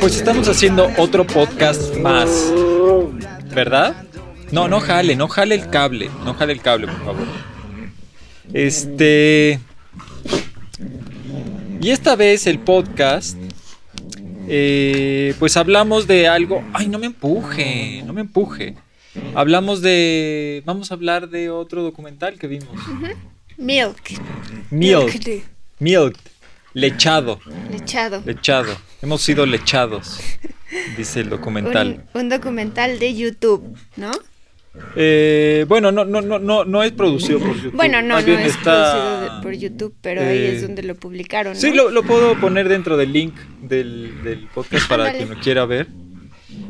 Pues estamos haciendo otro podcast más, ¿verdad? No, no jale, no jale el cable, no jale el cable, por favor. Este... Y esta vez el podcast, eh, pues hablamos de algo... Ay, no me empuje, no me empuje. Hablamos de... Vamos a hablar de otro documental que vimos. Milk. Milk. Milk. Lechado. Lechado. Lechado. Hemos sido lechados, dice el documental. Un, un documental de YouTube, ¿no? Eh, bueno, no, no, no, no, no es producido por YouTube. Bueno, no, Más no es está- producido por YouTube, pero ahí eh, es donde lo publicaron, ¿no? Sí, lo, lo puedo poner dentro del link del, del podcast para quien lo quiera ver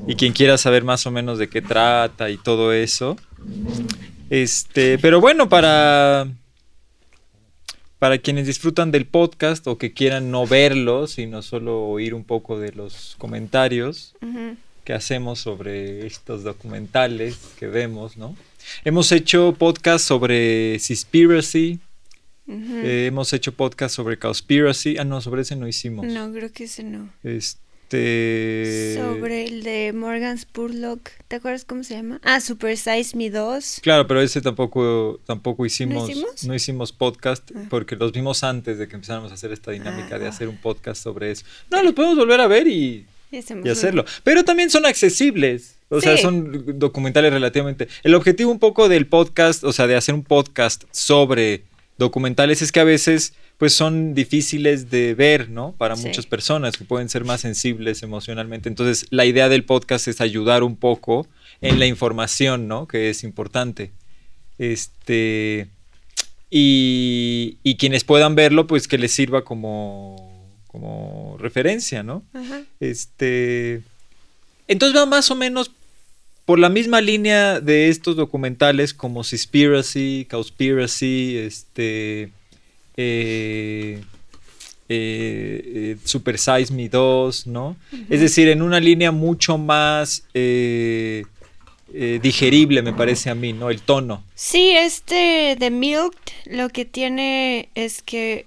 y quien quiera saber más o menos de qué trata y todo eso. Este, pero bueno, para para quienes disfrutan del podcast o que quieran no verlo, sino solo oír un poco de los comentarios que hacemos sobre estos documentales que vemos, ¿no? Hemos hecho podcast sobre Seaspiracy, Ujú. eh, hemos hecho podcast sobre Cowspiracy. Ah, no, sobre ese no hicimos. No, creo que ese no. Este. Sobre el de Morgan Spurlock, ¿te acuerdas cómo se llama? Ah, Super Size Me 2. Claro, pero ese tampoco, tampoco hicimos, hicimos? no hicimos podcast Ah. porque los vimos antes de que empezáramos a hacer esta dinámica Ah. de hacer un podcast sobre eso. No, los podemos volver a ver y, hacerlo. Pero también son accesibles. O sea, son documentales relativamente. El objetivo un poco del podcast, o sea, de hacer un podcast sobre documentales es que a veces pues son difíciles de ver, ¿no? Para Sí. muchas personas que pueden ser más sensibles emocionalmente. Entonces, la idea del podcast es ayudar un poco en la información, ¿no? Que es importante. Este y, y quienes puedan verlo, pues que les sirva como, como referencia, ¿no? Ajá. Este. Entonces va más o menos por la misma línea de estos documentales como Seaspiracy, Cowspiracy, este. Eh, eh, eh, Super Size Me 2, ¿no? Es decir, en una línea mucho más eh, digerible, me parece a mí, ¿no? El tono. Sí, este de Milk lo que tiene es que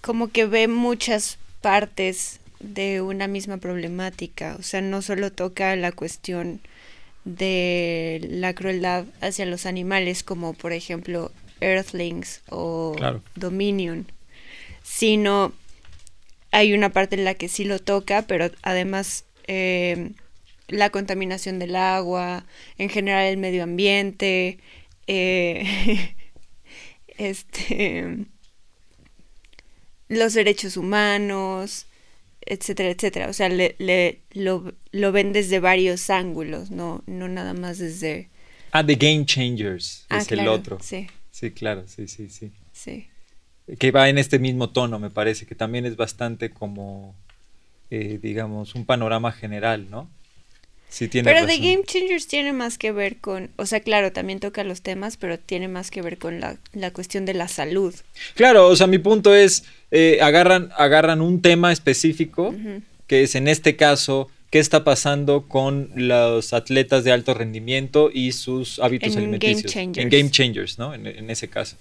como que ve muchas partes de una misma problemática. O sea, no solo toca la cuestión de la crueldad hacia los animales, como por ejemplo Earthlings o Claro. Dominion, sino hay una parte en la que sí lo toca, pero además eh, la contaminación del agua, en general el medio ambiente, eh, este, los derechos humanos, etcétera, etcétera. O sea, le, le- lo, lo ven desde varios ángulos, no, no nada más desde... Ah, The Game Changers Ah, es el claro, otro. Sí, Sí, claro, sí, sí, sí. sí. que va en este mismo tono, me parece, que también es bastante como, eh, digamos, un panorama general, ¿no? Sí, tiene Pero The razón. Game Changers tiene más que ver con, o sea, claro, también toca los temas, pero tiene más que ver con la, la cuestión de la salud. Claro, o sea, mi punto es, eh, agarran, agarran un tema específico, que es en este caso, qué está pasando con los atletas de alto rendimiento y sus hábitos En Game alimenticios. Changers. En Game Changers, ¿no? En, en ese caso.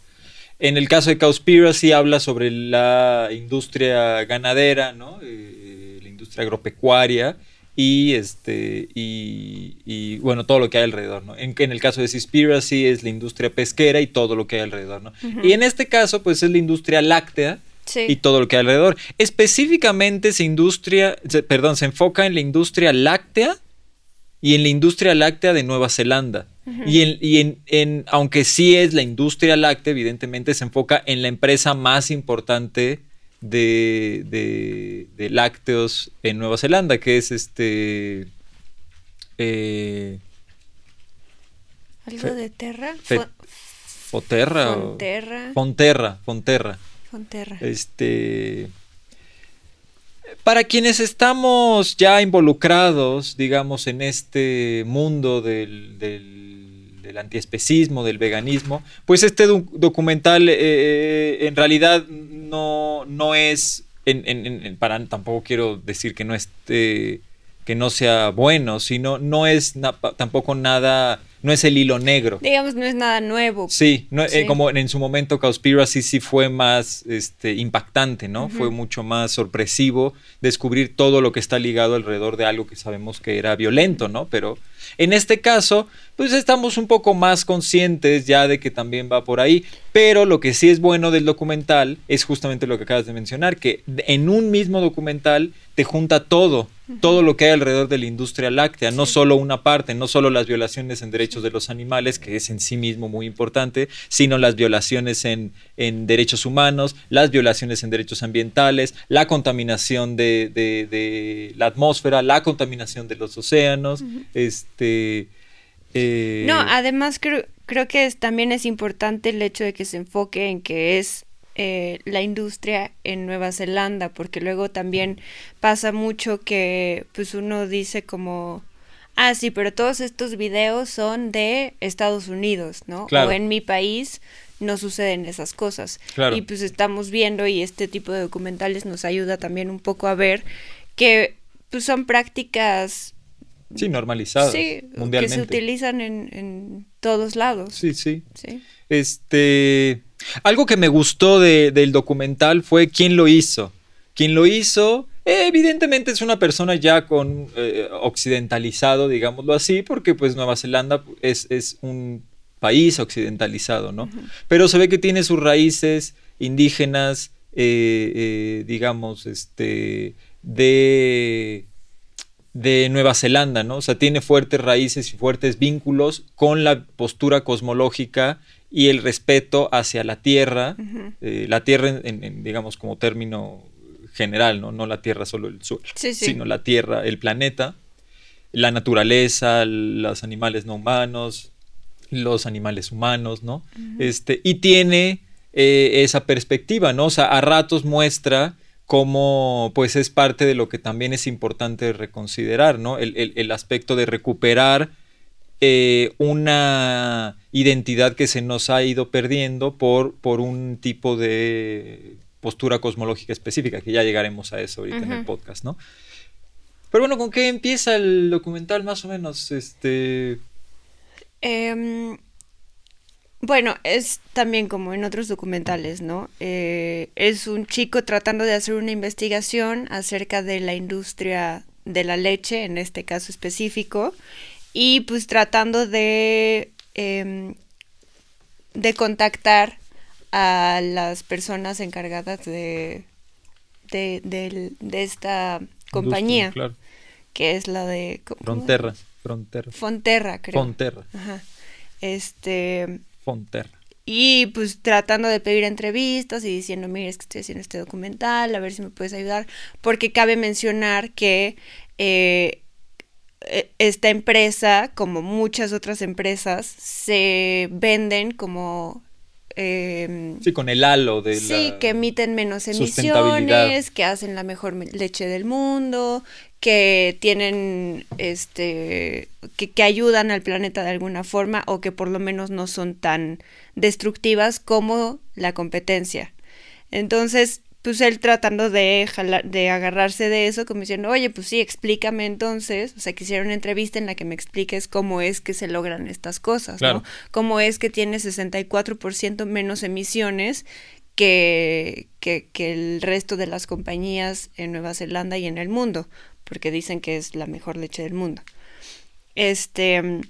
En el caso de Cowspiracy habla sobre la industria ganadera, ¿no? Eh, la industria agropecuaria y este y, y, bueno todo lo que hay alrededor, ¿no? En, en el caso de Seaspiracy es la industria pesquera y todo lo que hay alrededor, ¿no? Y en este caso pues es la industria láctea Sí. y todo lo que hay alrededor. Específicamente se industria, se- perdón, se enfoca en la industria láctea y en la industria láctea de Nueva Zelanda. Y, en, y en, en- aunque sí es la industria láctea, evidentemente se enfoca en la empresa más importante de, de- de lácteos en Nueva Zelanda, que es este... eh, ¿Algo de Terra? Fe- Fo- Foterra. o- Fonterra. Fonterra, Fonterra. Fonterra. Este. Para quienes estamos ya involucrados, digamos, en este mundo del, del, antiespecismo, del veganismo, pues este doc- documental eh, eh, en realidad no, no es. Para, tampoco quiero decir que no esté que no sea bueno, sino no es tampoco nada no es el hilo negro. Digamos, no es nada nuevo. Sí, no, eh, como en su momento Conspiracy sí fue más este, impactante, ¿no? Fue mucho más sorpresivo descubrir todo lo que está ligado alrededor de algo que sabemos que era violento, ¿no? Pero en este caso, pues estamos un poco más conscientes ya de que también va por ahí, pero lo que sí es bueno del documental es justamente lo que acabas de mencionar, que en un mismo documental te junta todo, todo lo que hay alrededor de la industria láctea, no solo una parte, no solo las violaciones en derechos de los animales, que es en sí mismo muy importante, sino las violaciones en, derechos humanos, las violaciones en derechos ambientales, la contaminación de, la atmósfera, la contaminación de los océanos, este... Eh, no, además creo, creo que también es importante el hecho de que se enfoque en que es eh, la industria en Nueva Zelanda, porque luego también pasa mucho que pues uno dice como, ah, sí, pero todos estos videos son de Estados Unidos, ¿no? O en mi país no suceden esas cosas. Y pues estamos viendo y este tipo de documentales nos ayuda también un poco a ver que pues son prácticas Sí, normalizadas. Sí, que se utilizan en, en, todos lados. Sí, sí. Sí. Este. Algo que me gustó del documental fue quién lo hizo. Quién lo hizo, evidentemente es una persona ya con eh, occidentalizado, digámoslo así, porque pues Nueva Zelanda es, un país occidentalizado, ¿no? Pero se ve que tiene sus raíces indígenas, eh, eh, digamos, este, de, de Nueva Zelanda, ¿no? O sea, tiene fuertes raíces y fuertes vínculos con la postura cosmológica y el respeto hacia la tierra, eh, la tierra en, digamos como término general, ¿no? no la tierra solo el suelo, sino la tierra, el planeta, la naturaleza, los animales no humanos, los animales humanos, ¿no? este, y tiene eh, esa perspectiva, ¿no? O sea, a ratos muestra cómo pues es parte de lo que también es importante reconsiderar, ¿no? El, el aspecto de recuperar eh, una identidad que se nos ha ido perdiendo por, por un tipo de postura cosmológica específica, que ya llegaremos a eso ahorita en el podcast, ¿no? Pero bueno, ¿con qué empieza el documental más o menos? Este... Em, bueno, es también como en otros documentales, ¿no? Eh, es un chico tratando de hacer una investigación acerca de la industria de la leche, en este caso específico, y pues tratando de, em, de contactar a las personas encargadas de, de, esta compañía, que es la de... Fronterra, Fronterra. Fonterra, creo. Fonterra. Ajá. Este... Fonterra. Y pues tratando de pedir entrevistas y diciendo, mire, es que estoy haciendo este documental, a ver si me puedes ayudar, porque cabe mencionar que eh, e, esta empresa, como muchas otras empresas, se venden como... Eh, sí, con el halo de... Sí, que emiten menos emisiones, que hacen la mejor leche del mundo, que tienen, este, que, que ayudan al planeta de alguna forma o que por lo menos no son tan destructivas como la competencia. Entonces, pues él tratando de, de agarrarse de eso, como diciendo, oye, pues sí, explícame entonces, o sea, quisiera una entrevista en la que me expliques cómo es que se logran estas cosas, ¿no? Cómo es que tiene 64% menos emisiones que, que, el resto de las compañías en Nueva Zelanda y en el mundo, porque dicen que es la mejor leche del mundo. Este...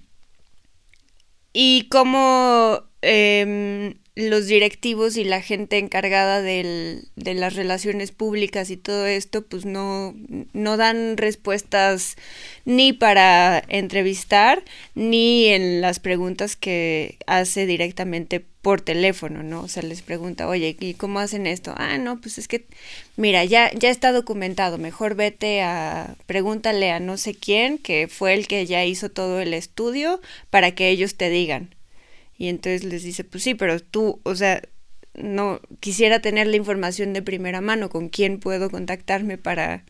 Y cómo... Eh, los directivos y la gente encargada del, de las relaciones públicas y todo esto, pues no, no dan respuestas ni para entrevistar, ni en las preguntas que hace directamente por teléfono, ¿no? O sea, les pregunta, oye, ¿y cómo hacen esto? Ah, no, pues es que, mira, ya, ya está documentado, mejor vete a, pregúntale a no sé quién, que fue el que ya hizo todo el estudio, para que ellos te digan. Y entonces les dice, pues sí, pero tú, o sea, no quisiera tener la información de primera mano, con quién puedo contactarme para,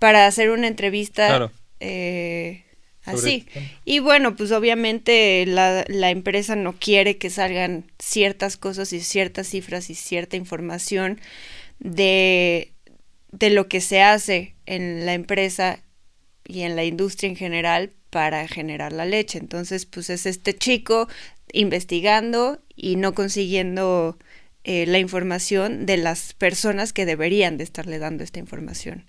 para hacer una entrevista eh, así. Y bueno, pues obviamente la, la, empresa no quiere que salgan ciertas cosas y ciertas cifras y cierta información de, de lo que se hace en la empresa y en la industria en general para generar la leche. Entonces, pues es este chico investigando y no consiguiendo eh, la información de las personas que deberían de estarle dando esta información.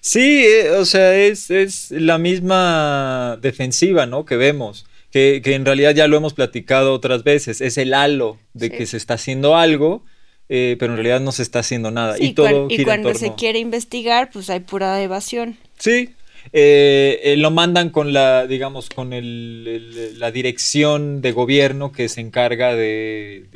Sí, eh, o sea, es, es, la misma defensiva, ¿no? Que vemos, que, que, en realidad ya lo hemos platicado otras veces, es el halo de que se está haciendo algo, eh, pero en realidad no se está haciendo nada. y, todo y cuando se quiere investigar, pues hay pura evasión. Sí, eh, eh, lo mandan con la, digamos, con el, la dirección de gobierno que se encarga de,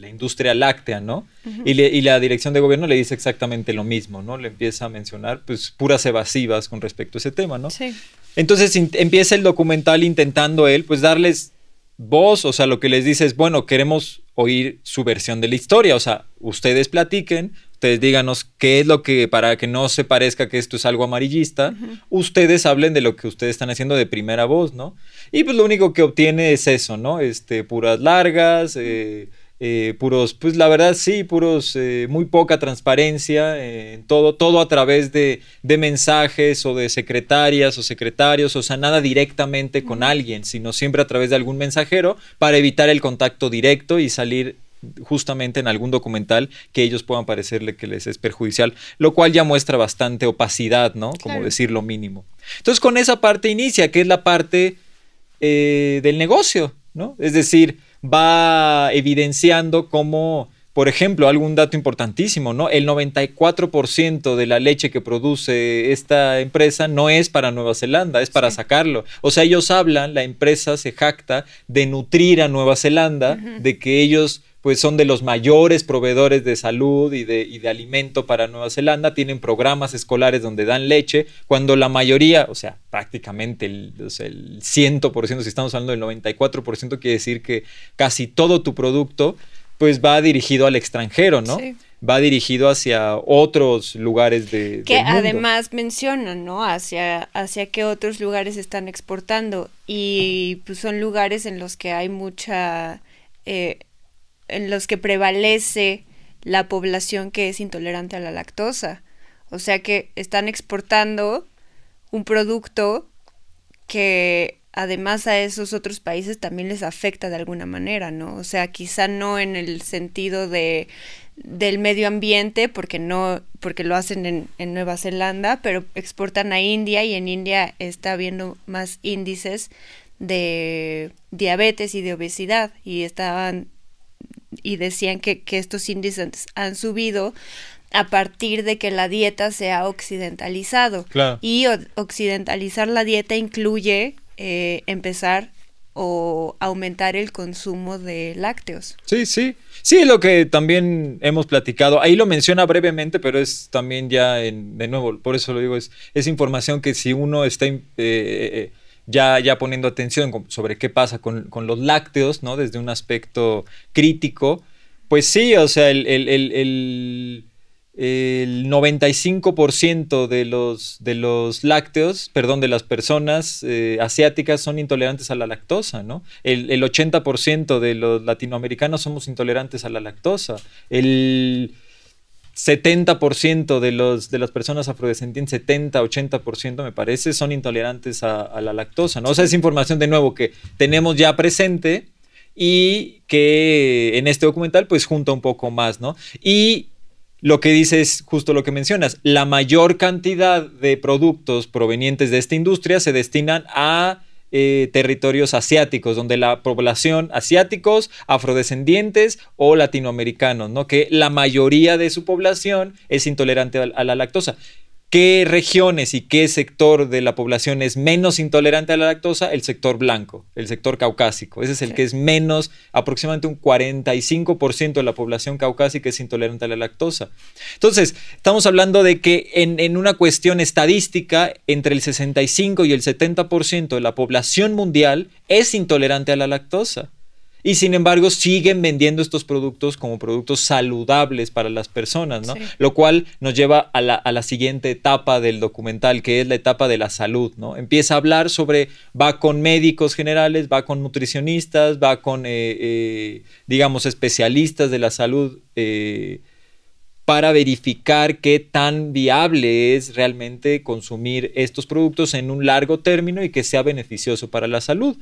la industria láctea, ¿no? y, y, la dirección de gobierno le dice exactamente lo mismo, ¿no? Le empieza a mencionar, pues, puras evasivas con respecto a ese tema, ¿no? Sí. Entonces empieza el documental intentando él, pues, darles voz, o sea, lo que les dice es, bueno, queremos oír su versión de la historia, o sea, ustedes platiquen, ustedes díganos qué es lo que, para que no se parezca que esto es algo amarillista, ustedes hablen de lo que ustedes están haciendo de primera voz, ¿no? Y pues lo único que obtiene es eso, ¿no? Este, puras largas, eh, eh, puros, pues la verdad sí, puros, eh, muy poca transparencia, en todo, todo a través de, de, mensajes o de secretarias o secretarios, o sea, nada directamente con alguien, sino siempre a través de algún mensajero para evitar el contacto directo y salir justamente en algún documental que ellos puedan parecerle que les es perjudicial, lo cual ya muestra bastante opacidad, ¿no? Como decir lo mínimo. Entonces con esa parte inicia, que es la parte eh, del negocio, ¿no? Es decir, va evidenciando cómo, por ejemplo, algún dato importantísimo, ¿no? El 94% de la leche que produce esta empresa no es para Nueva Zelanda, es para sacarlo. O sea, ellos hablan, la empresa se jacta de nutrir a Nueva Zelanda, de que ellos pues son de los mayores proveedores de salud y de, y de, alimento para Nueva Zelanda, tienen programas escolares donde dan leche, cuando la mayoría, o sea, prácticamente el, o el 100%, si estamos hablando del 94%, quiere decir que casi todo tu producto pues va dirigido al extranjero, ¿no? Va dirigido hacia otros lugares de... Que además mencionan, ¿no? Hacia, hacia qué otros lugares están exportando y pues son lugares en los que hay mucha... Eh, en los que prevalece la población que es intolerante a la lactosa. O sea que están exportando un producto que además a esos otros países también les afecta de alguna manera, ¿no? O sea, quizá no en el sentido de del medio ambiente, porque no, porque lo hacen en, en Nueva Zelanda, pero exportan a India y en India está habiendo más índices de diabetes y de obesidad y estaban y decían que, estos índices han subido a partir de que la dieta se ha occidentalizado. Y occidentalizar la dieta incluye eh, empezar o aumentar el consumo de lácteos. Sí, sí. Sí, lo que también hemos platicado, ahí lo menciona brevemente, pero es también ya, en, de nuevo, por eso lo digo, es, es información que si uno está eh, eh, ya, ya poniendo atención sobre qué pasa con, los lácteos, ¿no? Desde un aspecto crítico, pues sí, o sea, el, el, el, el 95% de los, de los lácteos, perdón, de las personas eh, asiáticas son intolerantes a la lactosa, ¿no? El 80% de los latinoamericanos somos intolerantes a la lactosa. El 70% de, los, de las personas afrodescendientes, 70, 80% me parece, son intolerantes a, la lactosa, ¿no? O sea, es información de nuevo que tenemos ya presente y que en este documental pues junta un poco más, ¿no? Y lo que dice es justo lo que mencionas, la mayor cantidad de productos provenientes de esta industria se destinan a eh, territorios asiáticos, donde la población asiáticos, afrodescendientes o latinoamericanos, ¿no? Que la mayoría de su población es intolerante a la lactosa qué regiones y qué sector de la población es menos intolerante a la lactosa, el sector blanco, el sector caucásico. Ese es el que es menos, aproximadamente un 45% de la población caucásica es intolerante a la lactosa. Entonces, estamos hablando de que en, en una cuestión estadística, entre el 65 y el 70% de la población mundial es intolerante a la lactosa. Y sin embargo siguen vendiendo estos productos como productos saludables para las personas, ¿no? Lo cual nos lleva a la, a la, siguiente etapa del documental, que es la etapa de la salud, ¿no? Empieza a hablar sobre, va con médicos generales, va con nutricionistas, va con, eh, eh, digamos, especialistas de la salud. Eh, para verificar qué tan viable es realmente consumir estos productos en un largo término y que sea beneficioso para la salud.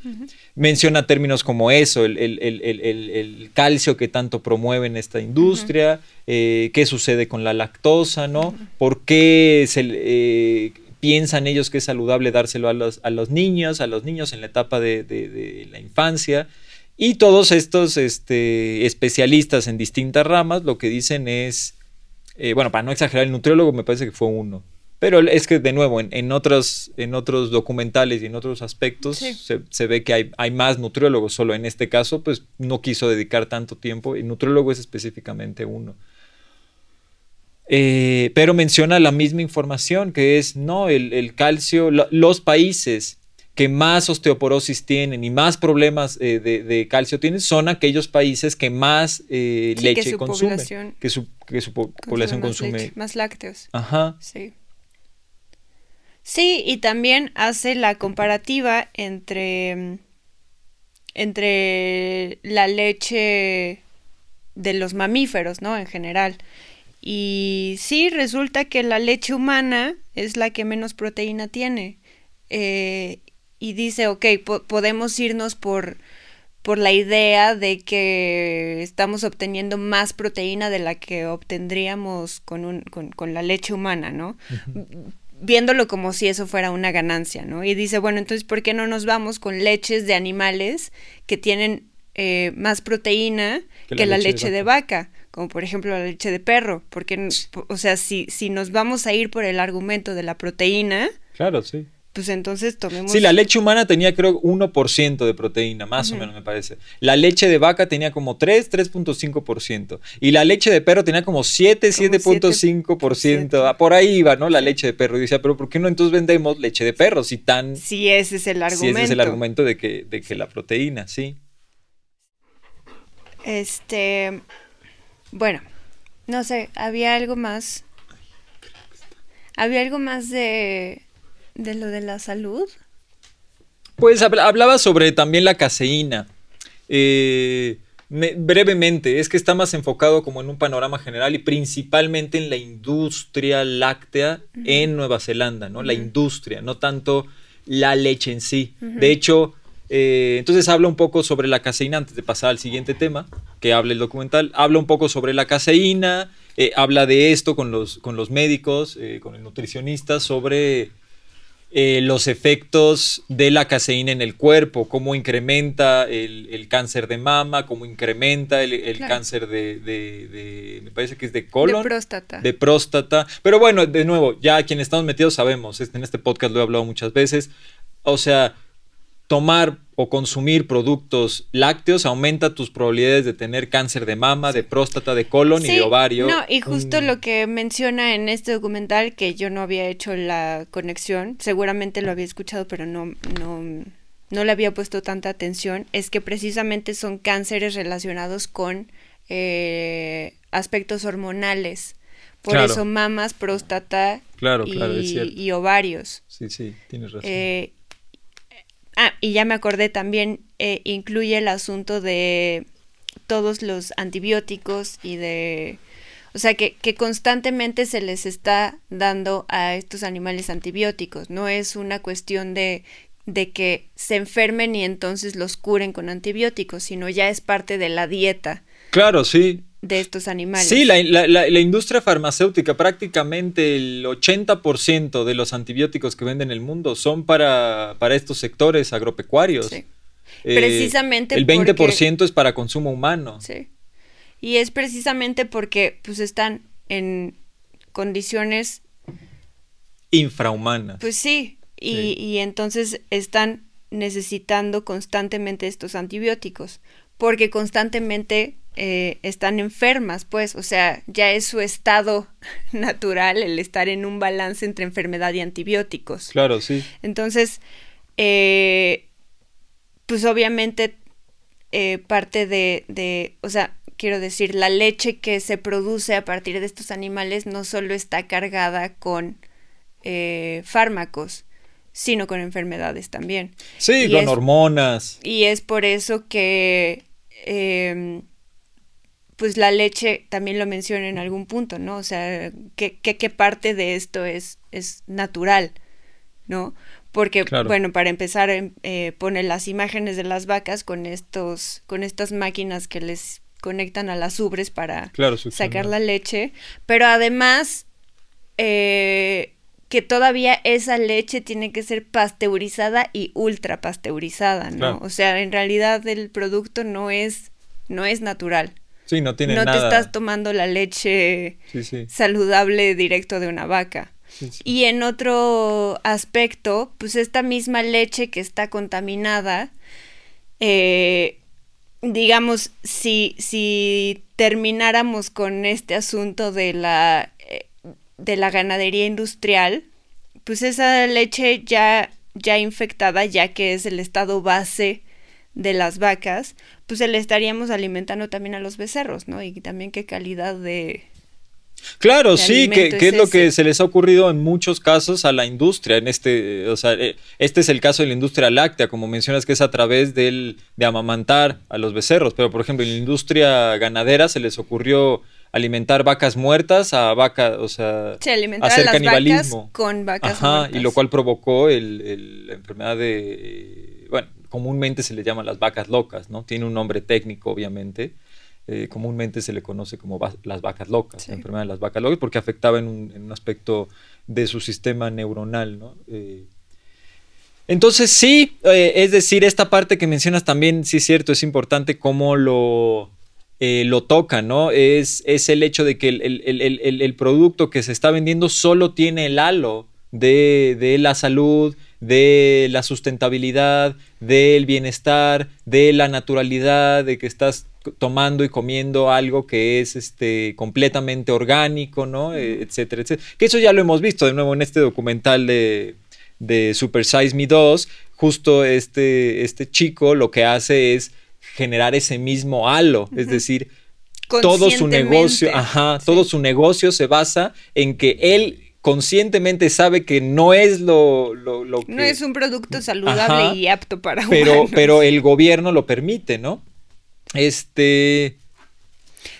Menciona términos como eso, el, calcio que tanto promueve en esta industria, eh, qué sucede con la lactosa, ¿no? ¿Por qué se... Eh, piensan ellos que es saludable dárselo a los, a los niños, a los niños en la etapa de, la infancia. Y todos estos este, especialistas en distintas ramas lo que dicen es eh, bueno, para no exagerar, el nutriólogo me parece que fue uno. Pero es que, de nuevo, en, otros, en otros documentales y en otros aspectos se, ve que hay, hay, más nutriólogos. Solo en este caso, pues no quiso dedicar tanto tiempo. Y nutriólogo es específicamente uno. Eh, pero menciona la misma información, que es, no, el, calcio, los países que más osteoporosis tienen y más problemas eh, de, calcio tienen son aquellos países que más eh, leche consumen. Que su, que su población consume. más lácteos. Ajá. Sí. Sí, y también hace la comparativa entre, entre la leche de los mamíferos, ¿no? En general. Y sí, resulta que la leche humana es la que menos proteína tiene. Eh, y dice, ok, podemos irnos por, por la idea de que estamos obteniendo más proteína de la que obtendríamos con, un, con, con la leche humana, ¿no? Viéndolo como si eso fuera una ganancia, ¿no? Y dice, bueno, entonces, ¿por qué no nos vamos con leches de animales que tienen eh, más proteína que, la, leche, de, vaca. como por ejemplo la leche de perro, porque, o sea, si, si nos vamos a ir por el argumento de la proteína, claro, sí pues entonces tomemos... Sí, la leche humana tenía creo 1% de proteína, más o menos me parece. La leche de vaca tenía como 3, 3.5%. Y la leche de perro tenía como 7, 7.5%. Ah, por ahí iba, ¿no? La leche de perro. Y decía, pero ¿por qué no entonces vendemos leche de perro si tan... Si ese es el argumento. Si ese es el argumento de que, de que la proteína, sí. Este... Bueno, no sé, había algo más. Había algo más de de lo de la salud? Pues hablaba sobre también la caseína. Eh, brevemente, es que está más enfocado como en un panorama general y principalmente en la industria láctea en Nueva Zelanda, ¿no? La industria, no tanto la leche en sí. De hecho, eh, entonces habla un poco sobre la caseína antes de pasar al siguiente tema, que habla el documental. Habla un poco sobre la caseína, eh, habla de esto con los, con los médicos, con el nutricionista, sobre eh, los efectos de la caseína en el cuerpo, cómo incrementa el, cáncer de mama, cómo incrementa el, cáncer de, me parece que es de colon. De próstata. De próstata. Pero bueno, de nuevo, ya quienes estamos metidos sabemos, en este podcast lo he hablado muchas veces, o sea, tomar o consumir productos lácteos aumenta tus probabilidades de tener cáncer de mama, de próstata, de colon y de ovario. No, y justo mm. lo que menciona en este documental, que yo no había hecho la conexión, seguramente lo había escuchado, pero no, no, no le había puesto tanta atención, es que precisamente son cánceres relacionados con eh, aspectos hormonales. Por eso mamas, próstata y, ovarios. Sí, sí, tienes razón. Eh, Ah, y ya me acordé también, eh, incluye el asunto de todos los antibióticos y de... O sea, que, que, constantemente se les está dando a estos animales antibióticos. No es una cuestión de, de que se enfermen y entonces los curen con antibióticos, sino ya es parte de la dieta. Claro, sí de estos animales. Sí, la, la, industria farmacéutica, prácticamente el 80% de los antibióticos que venden en el mundo son para, para estos sectores agropecuarios. Sí. Eh, precisamente El 20% es para consumo humano. Sí. Y es precisamente porque pues están en condiciones infrahumanas. Pues sí, y, y entonces están necesitando constantemente estos antibióticos, porque constantemente eh, están enfermas, pues, o sea, ya es su estado natural el estar en un balance entre enfermedad y antibióticos. Claro, sí. Entonces, eh, pues obviamente eh, parte de, de, o sea, quiero decir, la leche que se produce a partir de estos animales no solo está cargada con fármacos, sino con enfermedades también. Sí, con hormonas. Y es por eso que em, pues la leche también lo menciona en algún punto, ¿no? O sea, ¿qué, qué, parte de esto es, es natural, ¿no? Porque, bueno, para empezar, em, eh, pone las imágenes de las vacas con estos, con estas máquinas que les conectan a las ubres para sacar la leche, pero además eh, que todavía esa leche tiene que ser pasteurizada y ultra pasteurizada, ¿no? O sea, en realidad el producto no es, no es natural. Sí, no tiene no nada. No te estás tomando la leche saludable directo de una vaca. Y en otro aspecto, pues esta misma leche que está contaminada, eh, digamos, si, si termináramos con este asunto de la, eh, de la ganadería industrial, pues esa leche ya, ya infectada, ya que es el estado base de las vacas, pues le estaríamos alimentando también a los becerros, ¿no? Y también qué calidad de... Claro, sí, que, es, lo que se les ha ocurrido en muchos casos a la industria. En este, o sea, eh, este es el caso de la industria láctea, como mencionas, que es a través del, de amamantar a los becerros. Pero, por ejemplo, en la industria ganadera se les ocurrió alimentar vacas muertas a vacas, o sea, hacer canibalismo. con vacas Ajá, y lo cual provocó el, la enfermedad de, bueno, comúnmente se le llaman las vacas locas, ¿no? Tiene un nombre técnico, obviamente. Eh, comúnmente se le conoce como las vacas locas, la enfermedad de las vacas locas, porque afectaba en un, aspecto de su sistema neuronal, ¿no? Eh, entonces sí, eh, es decir, esta parte que mencionas también, sí es cierto, es importante cómo lo, lo toca, ¿no? Es, es, el hecho de que el, producto que se está vendiendo solo tiene el halo de, de la salud, de la sustentabilidad, del bienestar, de la naturalidad, de que estás tomando y comiendo algo que es este completamente orgánico, ¿no? E, etcétera, etcétera. Que eso ya lo hemos visto de nuevo en este documental de, de Super Size Me 2. Justo este, este chico lo que hace es generar ese mismo halo, es decir, todo su negocio, ajá, todo su negocio se basa en que él conscientemente sabe que no es lo, lo, que... No es un producto saludable y apto para pero, Pero el gobierno lo permite, ¿no? Este...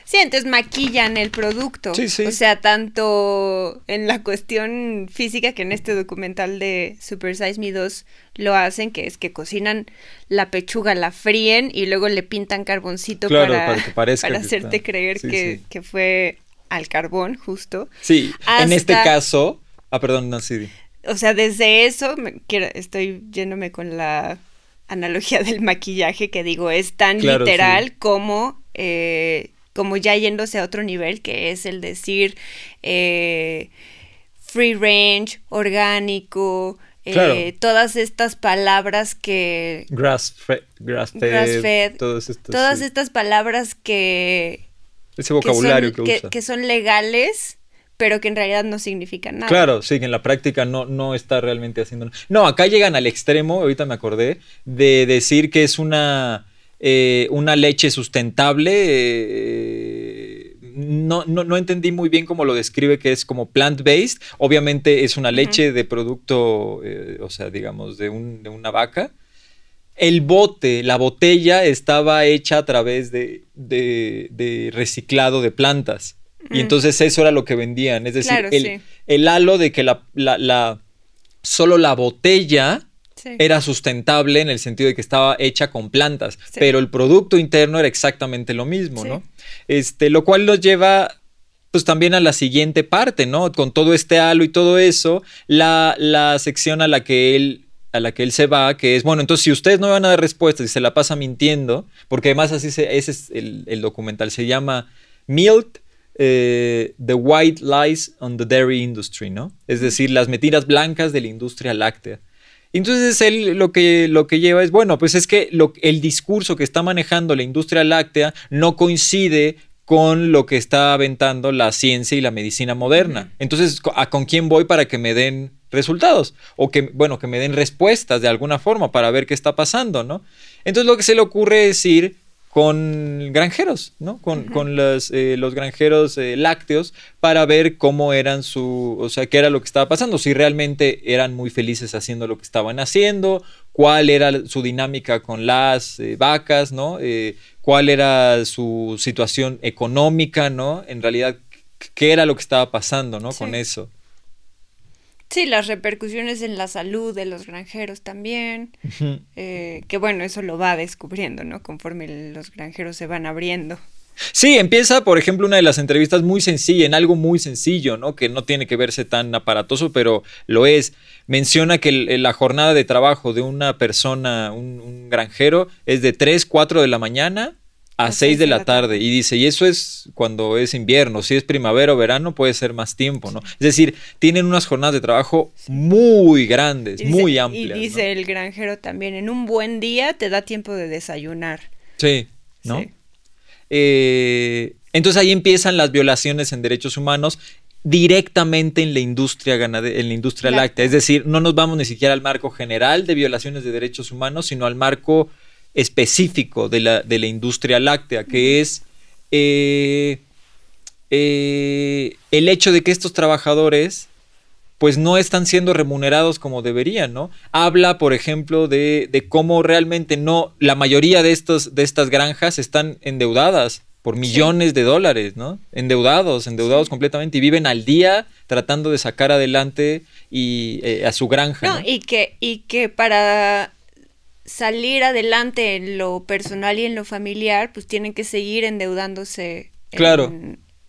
Sí, entonces maquillan el producto. Sí, sí. O sea, tanto en la cuestión física que en este documental de Super Size Me 2 lo hacen, que es que cocinan la pechuga, la fríen y luego le pintan carboncito para, para, hacerte creer que, que, fue al carbón, justo. Sí, en este caso. Ah, perdón, no, sí. O sea, desde eso, estoy yéndome con la analogía del maquillaje que digo, es tan literal como, eh, como ya yéndose a otro nivel, que es el decir eh, free range, orgánico, eh, todas estas palabras que... Grass, fed, grass fed, todas estas palabras que ese vocabulario que, usa. Que, son legales, pero que en realidad no significan nada. Claro, sí, que en la práctica no, no está realmente haciendo No, acá llegan al extremo, ahorita me acordé, de decir que es una, eh, una leche sustentable. Eh, no, no, entendí muy bien cómo lo describe, que es como plant-based. Obviamente es una leche de producto, eh, o sea, digamos, de, un, de una vaca el bote, la botella estaba hecha a través de, de, reciclado de plantas. Y entonces eso era lo que vendían. Es decir, el, halo de que la, la, solo la botella era sustentable en el sentido de que estaba hecha con plantas. Pero el producto interno era exactamente lo mismo, ¿no? Este, lo cual nos lleva pues también a la siguiente parte, ¿no? Con todo este halo y todo eso, la, la sección a la que él a la que él se va, que es, bueno, entonces si ustedes no van a dar respuestas y se la pasa mintiendo, porque además así se, ese es el, documental, se llama Milk, eh, The White Lies on the Dairy Industry, ¿no? Es decir, las mentiras blancas de la industria láctea. Entonces él lo que, lo que lleva es, bueno, pues es que lo, el discurso que está manejando la industria láctea no coincide con lo que está aventando la ciencia y la medicina moderna. Entonces, ¿a con quién voy para que me den resultados o que, bueno, que me den respuestas de alguna forma para ver qué está pasando, ¿no? Entonces lo que se le ocurre es ir con granjeros, ¿no? Con, con los, eh, los, granjeros eh, lácteos para ver cómo eran su, o sea, qué era lo que estaba pasando, si realmente eran muy felices haciendo lo que estaban haciendo, cuál era su dinámica con las eh, vacas, ¿no? cuál era su situación económica, ¿no? En realidad, qué era lo que estaba pasando, ¿no? Con eso. Sí, las repercusiones en la salud de los granjeros también, eh, que bueno, eso lo va descubriendo, ¿no? Conforme los granjeros se van abriendo. Sí, empieza, por ejemplo, una de las entrevistas muy sencilla, en algo muy sencillo, ¿no? Que no tiene que verse tan aparatoso, pero lo es. Menciona que la jornada de trabajo de una persona, un, granjero, es de 3, 4 de la mañana a 6 de la tarde. Y dice, y eso es cuando es invierno, si es primavera o verano puede ser más tiempo, ¿no? Es decir, tienen unas jornadas de trabajo muy grandes, muy amplias. Y dice el granjero también, en un buen día te da tiempo de desayunar. Sí, ¿no? Eh, entonces ahí empiezan las violaciones en derechos humanos directamente en la industria en la industria láctea. Es decir, no nos vamos ni siquiera al marco general de violaciones de derechos humanos, sino al marco específico de la, de la industria láctea, que es eh, eh, el hecho de que estos trabajadores pues no están siendo remunerados como deberían, ¿no? Habla, por ejemplo, de, de cómo realmente no, la mayoría de, estos, de estas granjas están endeudadas por millones de dólares, ¿no? Endeudados, endeudados completamente y viven al día tratando de sacar adelante y, eh, a su granja. No, Y, que, y que para salir adelante en lo personal y en lo familiar, pues tienen que seguir endeudándose. Claro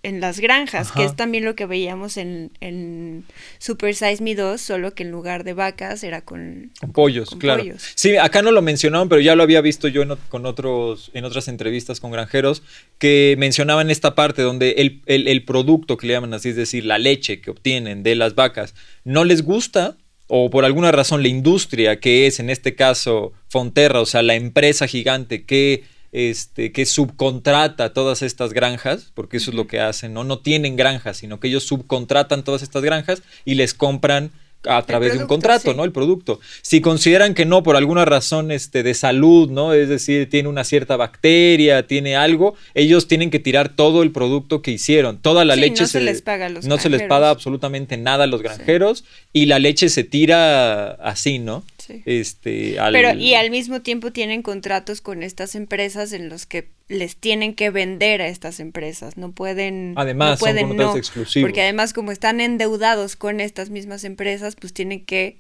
en las granjas, que es también lo que veíamos en, en, Super Size Me 2, solo que en lugar de vacas era con, pollos, claro. Sí, acá no lo mencionaron, pero ya lo había visto yo en, con otros, en otras entrevistas con granjeros que mencionaban esta parte donde el, el, producto que le llaman así, es decir, la leche que obtienen de las vacas, no les gusta o por alguna razón la industria que es en este caso Fonterra, o sea, la empresa gigante que este, que subcontrata todas estas granjas, porque eso es lo que hacen, ¿no? No tienen granjas, sino que ellos subcontratan todas estas granjas y les compran a través de un contrato, ¿no? El producto. Si consideran que no, por alguna razón este, de salud, ¿no? Es decir, tiene una cierta bacteria, tiene algo, ellos tienen que tirar todo el producto que hicieron. Toda la leche no se, les paga a los No se les paga absolutamente nada a los granjeros y la leche se tira así, ¿no? Este, Pero y al mismo tiempo tienen contratos con estas empresas en los que les tienen que vender a estas empresas, no pueden además no pueden, son exclusivos. porque además como están endeudados con estas mismas empresas, pues tienen que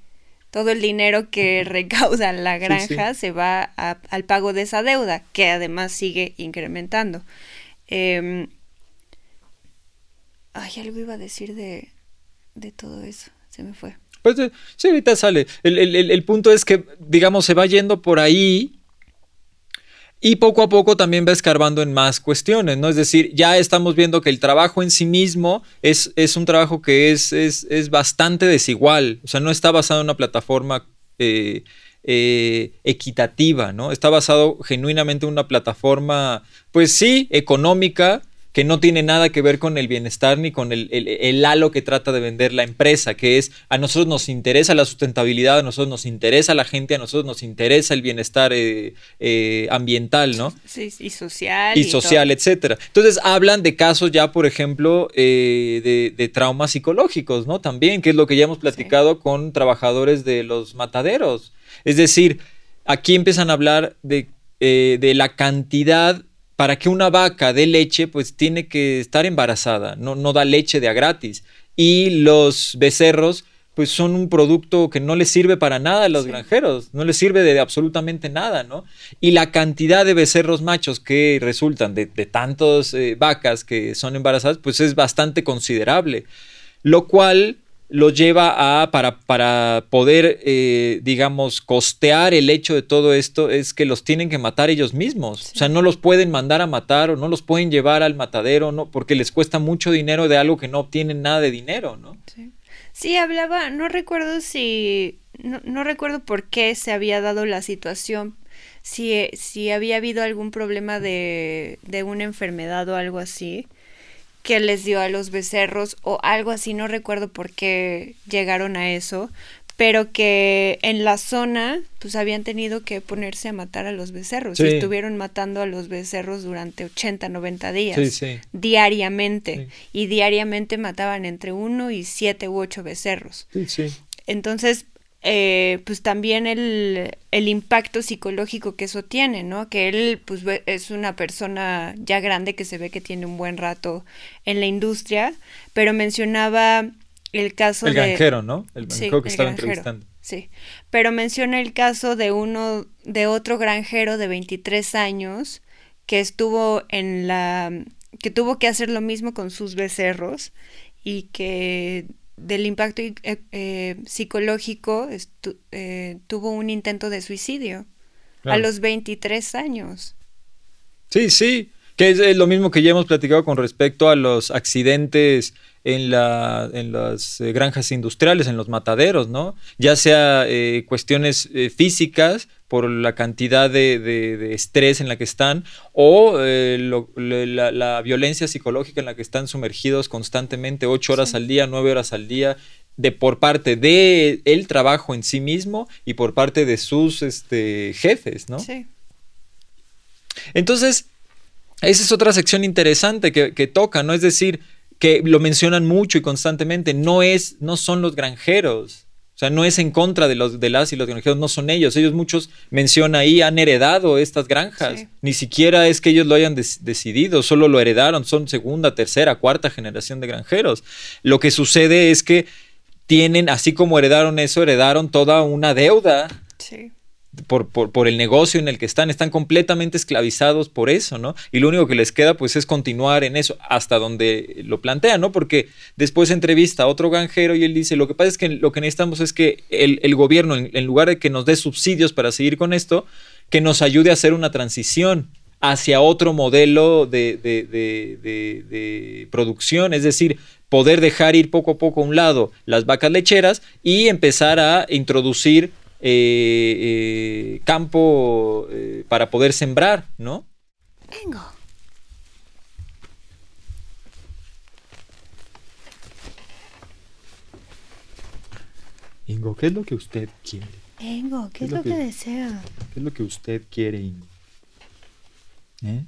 todo el dinero que recauda la granja se va al pago de esa deuda, que además sigue incrementando. Eh, ay, algo iba a decir de, de todo eso, se me fue. Pues eh, sí, ahorita sale. El, punto es que, digamos, se va yendo por ahí y poco a poco también va escarbando en más cuestiones, ¿no? Es decir, ya estamos viendo que el trabajo en sí mismo es, es un trabajo que es, es, bastante desigual, o sea, no está basado en una plataforma eh, eh, equitativa, ¿no? Está basado genuinamente en una plataforma, pues sí, económica, que no tiene nada que ver con el bienestar ni con el, el, halo que trata de vender la empresa, que es a nosotros nos interesa la sustentabilidad, a nosotros nos interesa la gente, a nosotros nos interesa el bienestar eh, eh, ambiental, ¿no? Sí, y social. Y, social, etcétera. Entonces hablan de casos ya, por ejemplo, eh, de, traumas psicológicos, ¿no? También, que es lo que ya hemos platicado con trabajadores de los mataderos. Es decir, aquí empiezan a hablar de, de la cantidad para que una vaca dé leche, pues tiene que estar embarazada, no, no da leche de a gratis. Y los becerros, pues son un producto que no les sirve para nada a los granjeros, no les sirve de, absolutamente nada, ¿no? Y la cantidad de becerros machos que resultan de, de tantas eh, vacas que son embarazadas, pues es bastante considerable. Lo cual lo lleva a, para, para poder, eh, digamos, costear el hecho de todo esto, es que los tienen que matar ellos mismos. O sea, no los pueden mandar a matar o no los pueden llevar al matadero, ¿no? Porque les cuesta mucho dinero de algo que no obtienen nada de dinero, ¿no? Sí, sí hablaba, no recuerdo si, no, no, recuerdo por qué se había dado la situación, si, si había habido algún problema de, de una enfermedad o algo así que les dio a los becerros o algo así, no recuerdo por qué llegaron a eso, pero que en la zona pues habían tenido que ponerse a matar a los becerros y estuvieron matando a los becerros durante 80, 90 días diariamente y diariamente mataban entre uno y siete u ocho becerros. Entonces, eh, pues también el, el, impacto psicológico que eso tiene, ¿no? Que él pues es una persona ya grande que se ve que tiene un buen rato en la industria, pero mencionaba el caso el de... granjero, ¿no? El granjero que estaba entrevistando. Sí, pero menciona el caso de uno, de otro granjero de 23 años que estuvo en la... que tuvo que hacer lo mismo con sus becerros y que del impacto eh, eh, psicológico eh, tuvo un intento de suicidio a los 23 años. Sí, sí, que es lo mismo que ya hemos platicado con respecto a los accidentes en, la, en las granjas industriales, en los mataderos, ¿no? Ya sea cuestiones físicas por la cantidad de, estrés en la que están o eh, la, violencia psicológica en la que están sumergidos constantemente, ocho horas al día, nueve horas al día, de por parte de el trabajo en sí mismo y por parte de sus este, jefes, ¿no? Sí. Entonces, esa es otra sección interesante que, que toca, ¿no? Es decir, que lo mencionan mucho y constantemente, no es, no son los granjeros, o sea, no es en contra de, los, de las y los granjeros, no son ellos. Ellos muchos, menciona ahí, han heredado estas granjas. Ni siquiera es que ellos lo hayan decidido, solo lo heredaron. Son segunda, tercera, cuarta generación de granjeros. Lo que sucede es que tienen, así como heredaron eso, heredaron toda una deuda. Sí por, el negocio en el que están, están completamente esclavizados por eso, ¿no? Y lo único que les queda pues es continuar en eso hasta donde lo plantean, ¿no? Porque después entrevista a otro granjero y él dice, lo que pasa es que lo que necesitamos es que el, gobierno, en, lugar de que nos dé subsidios para seguir con esto, que nos ayude a hacer una transición hacia otro modelo de, de, de, producción, es decir, poder dejar ir poco a poco a un lado las vacas lecheras y empezar a introducir eh, eh, campo eh, para poder sembrar, ¿no? Vengo. Ingo, ¿qué es lo que usted quiere? Ingo, ¿qué, es lo que, desea? ¿Qué es lo que usted quiere, Ingo? ¿Eh?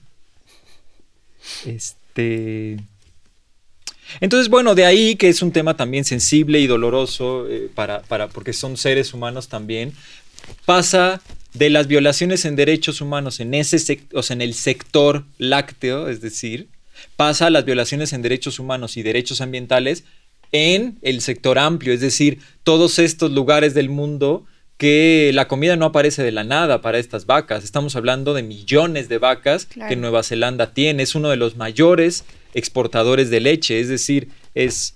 Este. Entonces, bueno, de ahí que es un tema también sensible y doloroso eh, para, para, porque son seres humanos también, pasa de las violaciones en derechos humanos en, ese o sea, en el sector lácteo, es decir, pasa a las violaciones en derechos humanos y derechos ambientales en el sector amplio, es decir, todos estos lugares del mundo que la comida no aparece de la nada para estas vacas. Estamos hablando de millones de vacas que Nueva Zelanda tiene. Es uno de los mayores exportadores de leche, es decir, es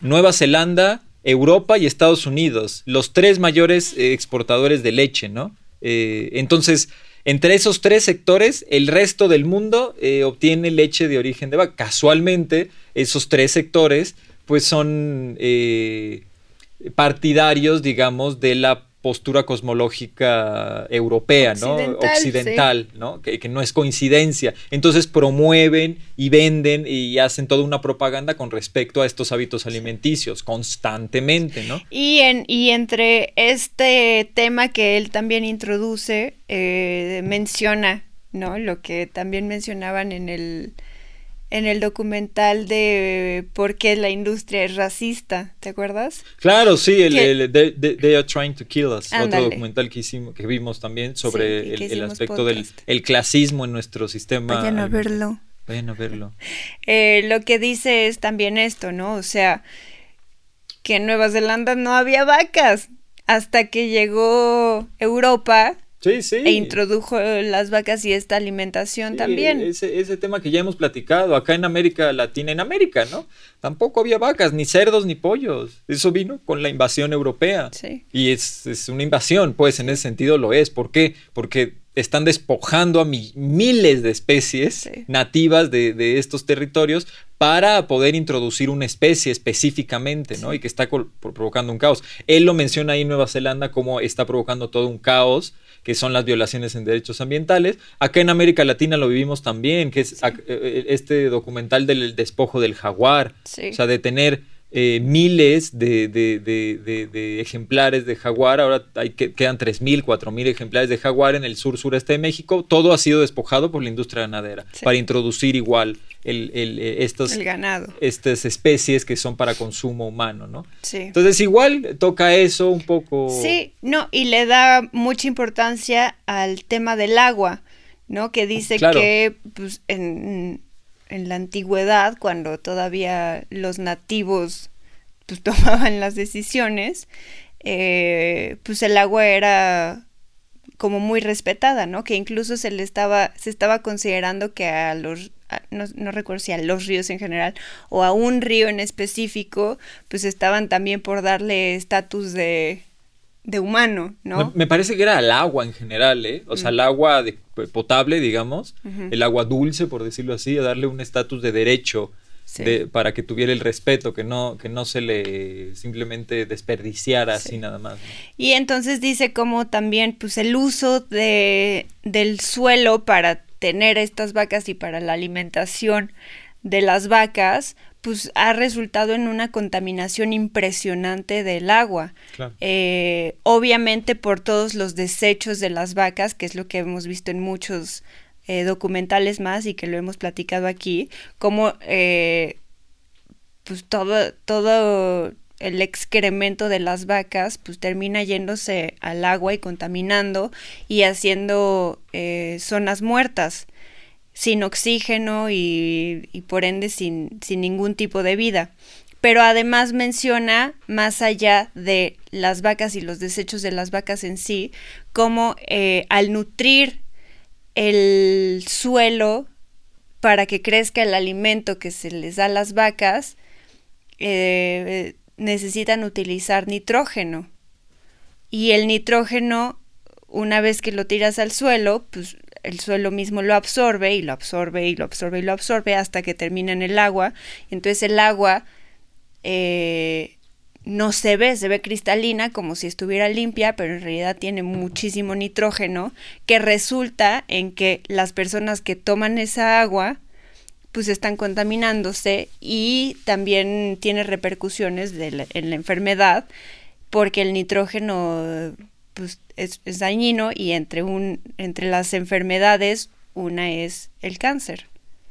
Nueva Zelanda, Europa y Estados Unidos, los tres mayores eh, exportadores de leche, ¿no? Eh, entonces, entre esos tres sectores, el resto del mundo eh, obtiene leche de origen de vaca. Casualmente, esos tres sectores, pues son partidarios, digamos, de la postura cosmológica europea, ¿no? Occidental, ¿no? Que, no es coincidencia. Entonces promueven y venden y hacen toda una propaganda con respecto a estos hábitos alimenticios constantemente, ¿no? Y, en, y entre este tema que él también introduce, eh, menciona, ¿no? Lo que también mencionaban en el en el documental de por qué la industria es racista, ¿te acuerdas? Claro, sí, el, they, Are Trying to Kill Us, otro documental que hicimos, que vimos también sobre el, aspecto del el clasismo en nuestro sistema. Vayan a verlo. Vayan a verlo. Eh, lo que dice es también esto, ¿no? O sea, que en Nueva Zelanda no había vacas hasta que llegó Europa Sí, sí. E introdujo las vacas y esta alimentación también. Ese, ese tema que ya hemos platicado, acá en América Latina, en América, ¿no? Tampoco había vacas, ni cerdos, ni pollos. Eso vino con la invasión europea. Sí. Y es, es una invasión, pues en ese sentido lo es. ¿Por qué? Porque están despojando a miles de especies nativas de, estos territorios para poder introducir una especie específicamente, ¿no? Y que está provocando un caos. Él lo menciona ahí en Nueva Zelanda como está provocando todo un caos que son las violaciones en derechos ambientales. Acá en América Latina lo vivimos también, que es eh, este documental del despojo del jaguar, o sea, de tener eh, miles de, de- de- de- de ejemplares de jaguar, ahora hay que, quedan 3.000, 4.000 ejemplares de jaguar en el sur sureste de México, todo ha sido despojado por la industria ganadera Sí. para introducir igual el, el, eh, estos, El ganado. estas especies que son para consumo humano, ¿no? Sí. Entonces igual toca eso un poco... Sí, no, y le da mucha importancia al tema del agua, ¿no? Que dice Claro. que pues, en, en la antigüedad, cuando todavía los nativos pues, tomaban las decisiones, eh, pues el agua era como muy respetada, ¿no? Que incluso se le estaba, se estaba considerando que a los, no, no recuerdo si a los ríos en general o a un río en específico, pues estaban también por darle estatus de, de humano, ¿no? Me, parece que era al agua en general, ¿eh? O sea, el agua de- potable, digamos, el agua dulce, por decirlo así, a darle un estatus de derecho Sí. de- para que tuviera el respeto, que no, que no se le simplemente desperdiciara Sí. así nada más. ¿no? Y entonces dice como también pues el uso de, del suelo para tener estas vacas y para la alimentación de las vacas pues ha resultado en una contaminación impresionante del agua. Claro. Eh, obviamente por todos los desechos de las vacas, que es lo que hemos visto en muchos eh, documentales más y que lo hemos platicado aquí, como eh, pues todo, todo el excremento de las vacas pues termina yéndose al agua y contaminando y haciendo eh, zonas muertas sin oxígeno y, por ende sin, sin ningún tipo de vida. Pero además menciona, más allá de las vacas y los desechos de las vacas en sí, como eh, al nutrir el suelo para que crezca el alimento que se les da a las vacas, eh, necesitan utilizar nitrógeno. Y el nitrógeno, una vez que lo tiras al suelo, pues el suelo mismo lo absorbe y lo absorbe y lo absorbe y lo absorbe hasta que termina en el agua. Entonces el agua eh, no se ve, se ve cristalina como si estuviera limpia, pero en realidad tiene muchísimo nitrógeno que resulta en que las personas que toman esa agua pues están contaminándose y también tiene repercusiones en la enfermedad porque el nitrógeno pues es, es dañino y entre un entre las enfermedades una es el cáncer.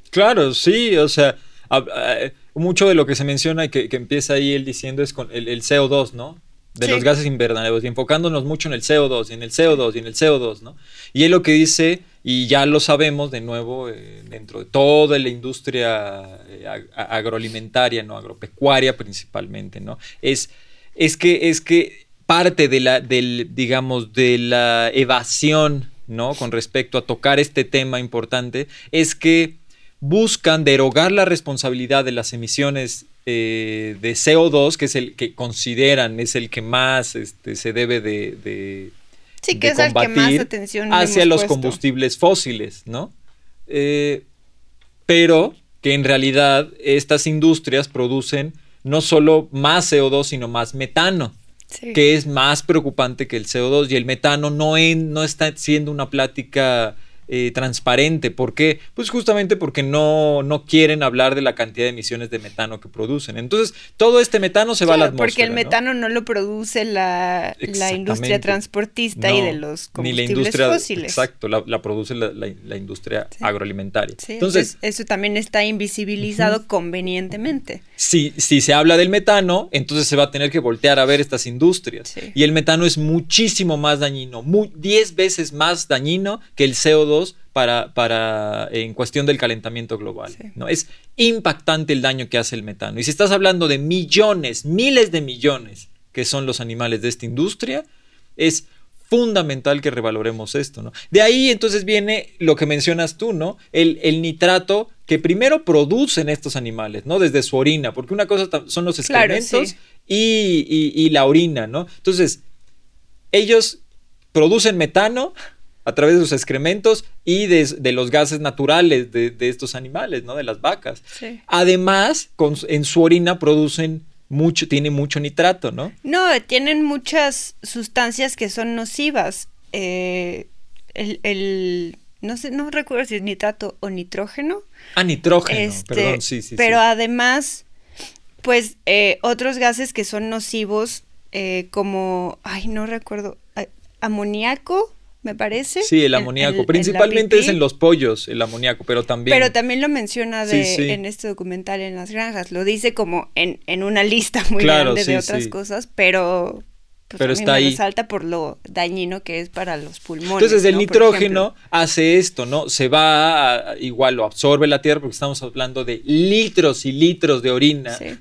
Claro, sí, o sea, a- a- mucho de lo que se menciona y que, que empieza ahí él diciendo es con el, el CO2, ¿no? De Sí. los gases invernaderos y enfocándonos mucho en el CO2 y en el CO2 y en el CO2, ¿no? Y él lo que dice, y ya lo sabemos de nuevo, eh, dentro de toda la industria eh, ag- agroalimentaria, ¿no? Agropecuaria principalmente, ¿no? Es, es que, es que parte de la, del, digamos, de la evasión, ¿no? Con respecto a tocar este tema importante, es que buscan derogar la responsabilidad de las emisiones eh, de CO2, que es el que consideran es el que más este, se debe de, de- Sí, de que es al que más combatir atención hacia los puesto. combustibles fósiles, ¿no? Eh, pero que en realidad estas industrias producen no solo más CO2, sino más metano Sí. que es más preocupante que el CO2 y el metano no, en- no está siendo una plática eh, transparente. ¿Por qué? Pues justamente porque no, no quieren hablar de la cantidad de emisiones de metano que producen. Entonces, todo este metano se va a la atmósfera. porque el ¿no? metano no, lo produce la, la industria transportista y de los ni la combustibles industria, fósiles. Exacto, la, la produce la, industria Sí. agroalimentaria. Sí, Entonces, entonces, eso también está invisibilizado convenientemente. Si, si se habla del metano, entonces se va a tener que voltear a ver estas industrias. Sí. Y el metano es muchísimo más dañino, mu- 10 veces más dañino que el CO2 para, para en cuestión del calentamiento global. Sí. ¿no? Es impactante el daño que hace el metano. Y si estás hablando de millones, miles de millones que son los animales de esta industria, es fundamental que revaloremos esto, ¿no? De ahí entonces viene lo que mencionas tú, ¿no? El, el nitrato que primero producen estos animales, ¿no? Desde su orina, porque una cosa son los Claro, excrementos sí. y, y- y la orina, ¿no? Entonces, ellos producen metano a través de sus excrementos y de, de los gases naturales de, de estos animales, ¿no? De las vacas. Sí. Además, con, en su orina producen mucho, tiene mucho nitrato, ¿no? No, tienen muchas sustancias que son nocivas. Eh, el, el- no sé, no recuerdo si es nitrato o nitrógeno. Ah, nitrógeno, Este, perdón, sí, sí. pero sí. además, Pues eh, otros gases que son nocivos, eh, como, ay, no recuerdo, amoníaco, me parece. Sí, el amoníaco. en- en Principalmente es en los pollos, el amoníaco, pero también. Pero también lo menciona de, Sí, sí. en este documental en las granjas. Lo dice como en, en una lista muy Claro, grande de otras cosas, pero, pues, Pero está ahí. resalta por lo dañino que es para los pulmones. Entonces el ¿no? Nitrógeno hace esto, ¿no? Se va, a- igual lo absorbe la tierra porque estamos hablando de litros y litros de orina. Sí.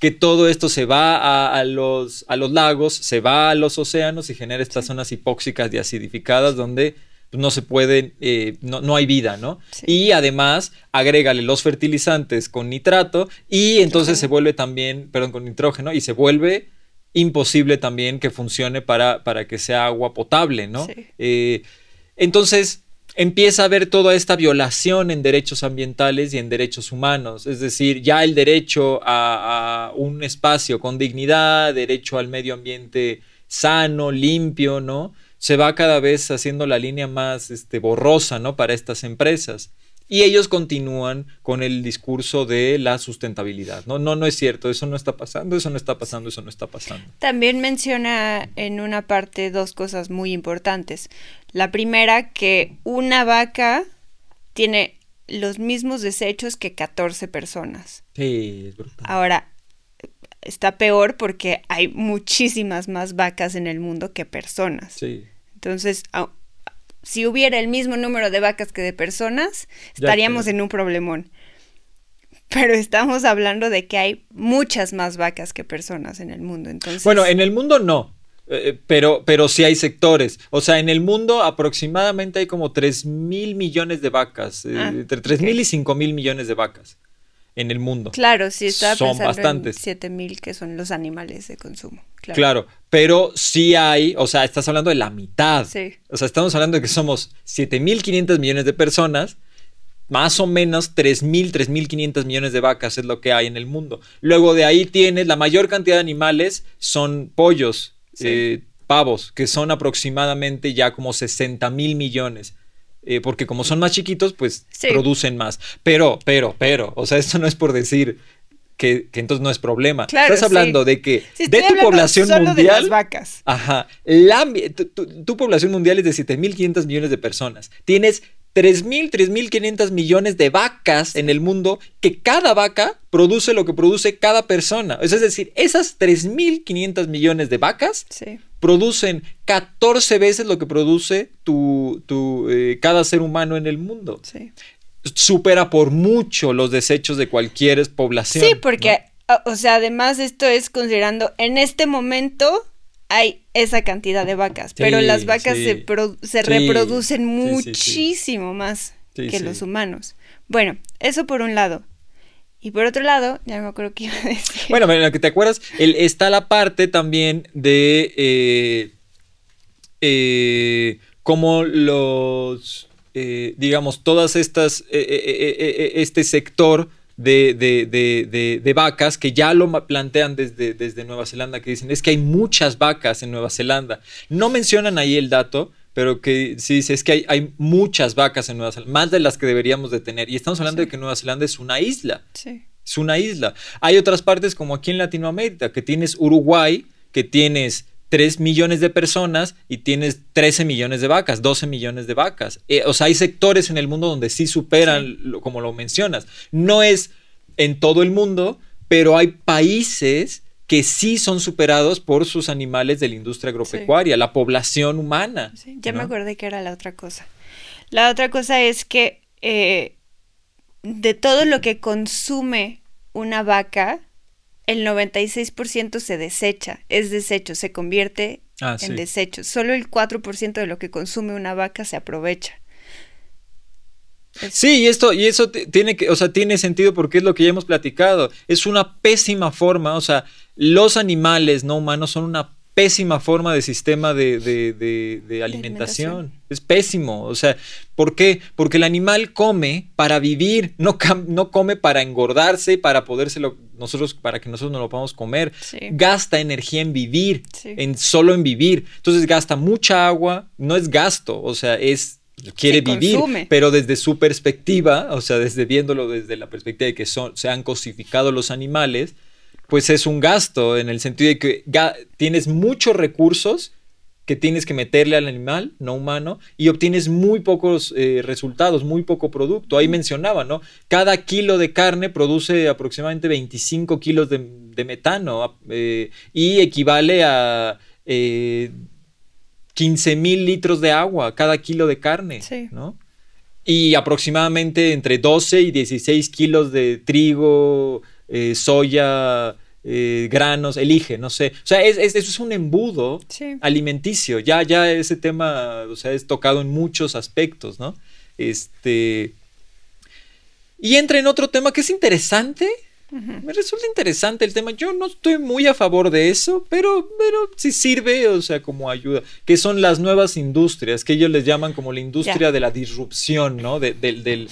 Que todo esto se va a, a los, a los lagos, se va a los océanos y genera estas zonas hipóxicas y acidificadas donde no se pueden, eh, no, no hay vida, ¿no? Sí. Y además agrégale los fertilizantes con nitrato y entonces Nitrógeno. se vuelve también, perdón, con nitrógeno y se vuelve imposible también que funcione para, para que sea agua potable, ¿no? Sí. Eh, entonces empieza a haber toda esta violación en derechos ambientales y en derechos humanos, es decir, ya el derecho a, a un espacio con dignidad, derecho al medio ambiente sano, limpio, ¿no? Se va cada vez haciendo la línea más este, borrosa, ¿no? Para estas empresas. Y ellos continúan con el discurso de la sustentabilidad. No, no, no es cierto, eso no está pasando, eso no está pasando, eso no está pasando. También menciona en una parte dos cosas muy importantes. La primera, que una vaca tiene los mismos desechos que 14 personas. Sí, es brutal. Ahora, está peor porque hay muchísimas más vacas en el mundo que personas. Sí. Entonces, si hubiera el mismo número de vacas que de personas, estaríamos en un problemón. Pero estamos hablando de que hay muchas más vacas que personas en el mundo. Entonces, Bueno, en el mundo no, eh, pero, pero sí hay sectores. O sea, en el mundo aproximadamente hay como 3 mil millones de vacas, eh, Ah, entre 3 mil y 5 mil millones de vacas en el mundo. claro, sí estaba son pensando bastantes. en 7000 que son los animales de consumo. Claro. Claro, pero sí hay, o sea, estás hablando de la mitad. Sí. O sea, estamos hablando de que somos 7.500 millones de personas, más o menos 3.000, 3.500 millones de vacas es lo que hay en el mundo. Luego de ahí tienes, la mayor cantidad de animales son pollos, Sí. eh, pavos, que son aproximadamente ya como 60 mil millones. Eh, porque como son más chiquitos, pues Sí. producen más. Pero, pero, pero, o sea, esto no es por decir que, que entonces no es problema. Claro, Estás sí. hablando de que de tu población solo de mundial. las vacas. Ajá. La, tu, tu- tu población mundial es de 7.500 millones de personas. Tienes 3.000, 3.500 millones de vacas en el mundo que cada vaca produce lo que produce cada persona. Es decir, esas 3.500 millones de vacas Sí. Producen 14 veces lo que produce tu, tu, eh, cada ser humano en el mundo. Sí. Supera por mucho los desechos de cualquier población. Sí, porque, o- o sea, además esto es considerando, en este momento hay esa cantidad de vacas, pero las vacas sí. se, pro- se Sí, reproducen muchísimo más que los humanos. Bueno, eso por un lado. Y por otro lado, ya no me acuerdo qué iba a decir. Bueno, en lo que te acuerdas, el- está la parte también de eh, eh, cómo los, eh, digamos, todas estas, este sector de, de- de- de- vacas que ya lo plantean desde, desde Nueva Zelanda, que dicen, es que hay muchas vacas en Nueva Zelanda. No mencionan ahí el dato, pero que sí dice, es que hay, hay muchas vacas en Nueva Zelanda, más de las que deberíamos de tener. Y estamos hablando Sí. de que Nueva Zelanda es una isla. Sí. Es una isla. Hay otras partes como aquí en Latinoamérica, que tienes Uruguay, que tienes 3 millones de personas y tienes 13 millones de vacas, 12 millones de vacas. Eh, o sea, hay sectores en el mundo donde sí superan, Sí. lo- como lo mencionas. No es en todo el mundo, pero hay países que sí son superados por sus animales de la industria agropecuaria, la población humana. Sí, ya ¿no? me acordé que era la otra cosa. La otra cosa es que eh, de todo lo que consume una vaca, el 96% se desecha, es desecho, se convierte Ah, en sí. desecho. Solo el 4% de lo que consume una vaca se aprovecha. Sí, y esto, y eso tiene que, o sea, tiene sentido porque es lo que ya hemos platicado. Es una pésima forma, o sea, los animales no humanos son una pésima forma de sistema de, de- de- de alimentación. alimentación. Es pésimo. O sea, ¿por qué? Porque el animal come para vivir, no, no come para engordarse, para podérselo, nosotros, para que nosotros no lo podamos comer. Sí. Gasta energía en vivir, Sí. en solo en vivir. Entonces gasta mucha agua, no es gasto, o sea, es quiere Sí, vivir, consume. pero desde su perspectiva, o sea, desde viéndolo desde la perspectiva de que son, se han cosificado los animales, pues es un gasto en el sentido de que tienes muchos recursos que tienes que meterle al animal no humano y obtienes muy pocos eh, resultados, muy poco producto. Ahí mencionaba, ¿no? Cada kilo de carne produce aproximadamente 25 kilos de, metano eh, y equivale a 15 mil litros de agua cada kilo de carne, ¿no? Y aproximadamente entre 12 y 16 kilos de trigo, eh, soya, eh, granos, elige, no sé. O sea, es, eso es un embudo alimenticio. Ya, ya ese tema, o sea, es tocado en muchos aspectos, ¿no? Este. Y entra en otro tema que es interesante, me resulta interesante el tema. Yo no estoy muy a favor de eso, pero, pero sí sirve, o sea, como ayuda. Que son las nuevas industrias, que ellos les llaman como la industria de la disrupción, ¿no? del, del,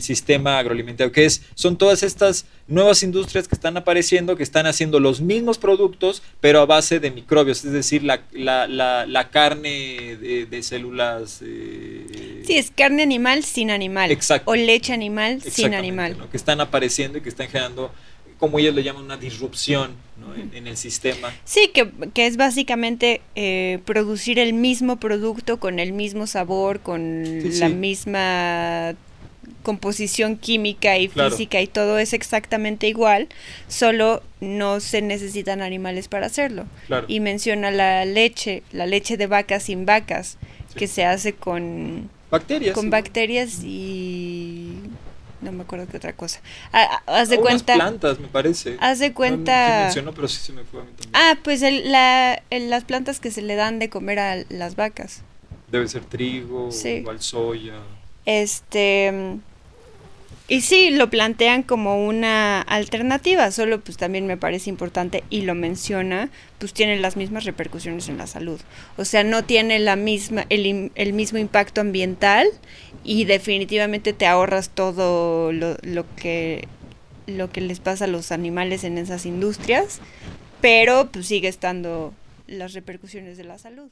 sistema agroalimentario, que es, son todas estas nuevas industrias que están apareciendo, que están haciendo los mismos productos, pero a base de microbios, es decir, la, la, carne de, células... Eh, sí, es carne animal sin animal. Exacto. O leche animal sin animal. Que están apareciendo y que están generando como ellos le llaman, una disrupción en, el sistema. Sí, que, es básicamente eh, producir el mismo producto con el mismo sabor, con la misma composición química y física y todo es exactamente igual, solo no se necesitan animales para hacerlo. Y menciona la leche, la leche de vacas sin vacas, que se hace con bacterias. Con bacterias y no me acuerdo qué otra cosa. Ah, ah, haz de cuenta. plantas, me parece. Haz de cuenta. pero sí se me fue a mí también. Ah, pues la, las plantas que se le dan de comer a las vacas. Debe ser trigo, igual soya. Este. Y sí, lo plantean como una alternativa, solo pues también me parece importante y lo menciona, pues tiene las mismas repercusiones en la salud. O sea, no tiene la misma, el, el mismo impacto ambiental y definitivamente te ahorras todo lo, lo, que, lo que les pasa a los animales en esas industrias, pero pues sigue estando las repercusiones de la salud.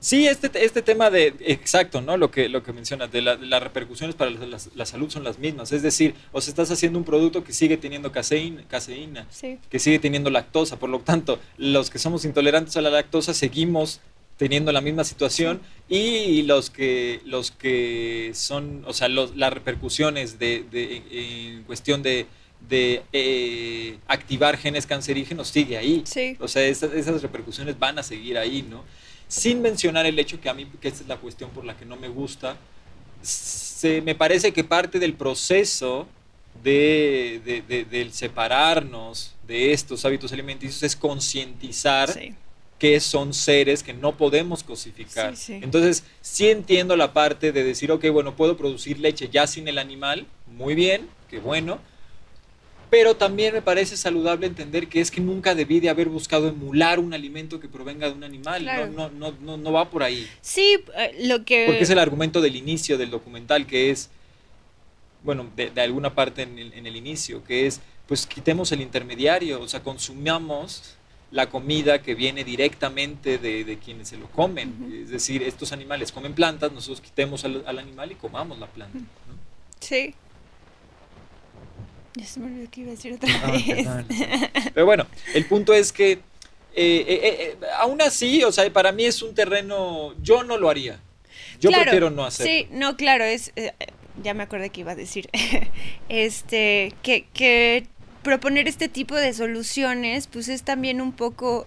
Sí, este, este tema de, exacto, ¿no? Lo que, lo que mencionas, de las repercusiones para la, salud son las mismas. Es decir, o sea, estás haciendo un producto que sigue teniendo caseína, caseína que sigue teniendo lactosa. Por lo tanto, los que somos intolerantes a la lactosa seguimos teniendo la misma situación y los que, los que son, o sea, las repercusiones de, en cuestión de, de eh, activar genes cancerígenos sigue ahí. O sea, esas, esas repercusiones van a seguir ahí, ¿no? Sin mencionar el hecho que a mí, que esta es la cuestión por la que no me gusta, se, me parece que parte del proceso de, del separarnos de estos hábitos alimenticios es concientizar que son seres que no podemos cosificar. Entonces, sí entiendo la parte de decir, ok, bueno, puedo producir leche ya sin el animal, muy bien, qué bueno, pero también me parece saludable entender que es que nunca debí de haber buscado emular un alimento que provenga de un animal. No, no, no, no, va por ahí. Sí, eh, lo que... Porque es el argumento del inicio del documental, que es, bueno, de, alguna parte en el, en el, inicio, que es, pues quitemos el intermediario, o sea, consumamos la comida que viene directamente de, de quienes se lo comen. Es decir, estos animales comen plantas, nosotros quitemos al, al animal y comamos la planta. Sí, ya se me olvidó que iba a decir otra ah, vez. Pero bueno, el punto es que eh, eh, eh, aún así, o sea, para mí es un terreno, yo no lo haría. Yo prefiero no hacerlo. Sí, no, claro, es, ya me acordé que iba a decir, este, que, que proponer este tipo de soluciones, pues es también un poco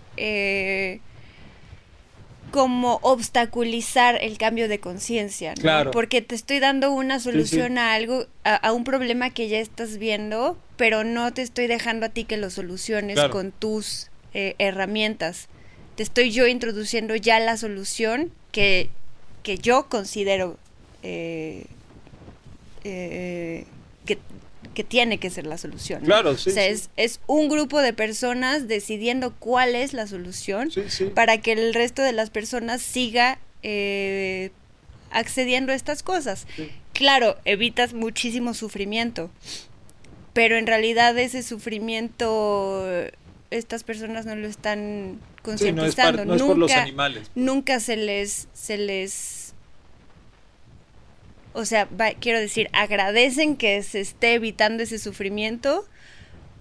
como obstaculizar el cambio de conciencia, ¿no? Claro. Porque te estoy dando una solución a algo, a, un problema que ya estás viendo, pero no te estoy dejando a ti que lo soluciones con tus eh, herramientas. Te estoy yo introduciendo ya la solución que, que yo considero eh, eh, que que tiene que ser la solución. Claro, sí. O sea, Es, un grupo de personas decidiendo cuál es la solución para que el resto de las personas siga eh, accediendo a estas cosas. Claro, evitas muchísimo sufrimiento, pero en realidad ese sufrimiento estas personas no lo están concientizando. no es, por los animales. Nunca se les, se les o sea, quiero decir, agradecen que se esté evitando ese sufrimiento,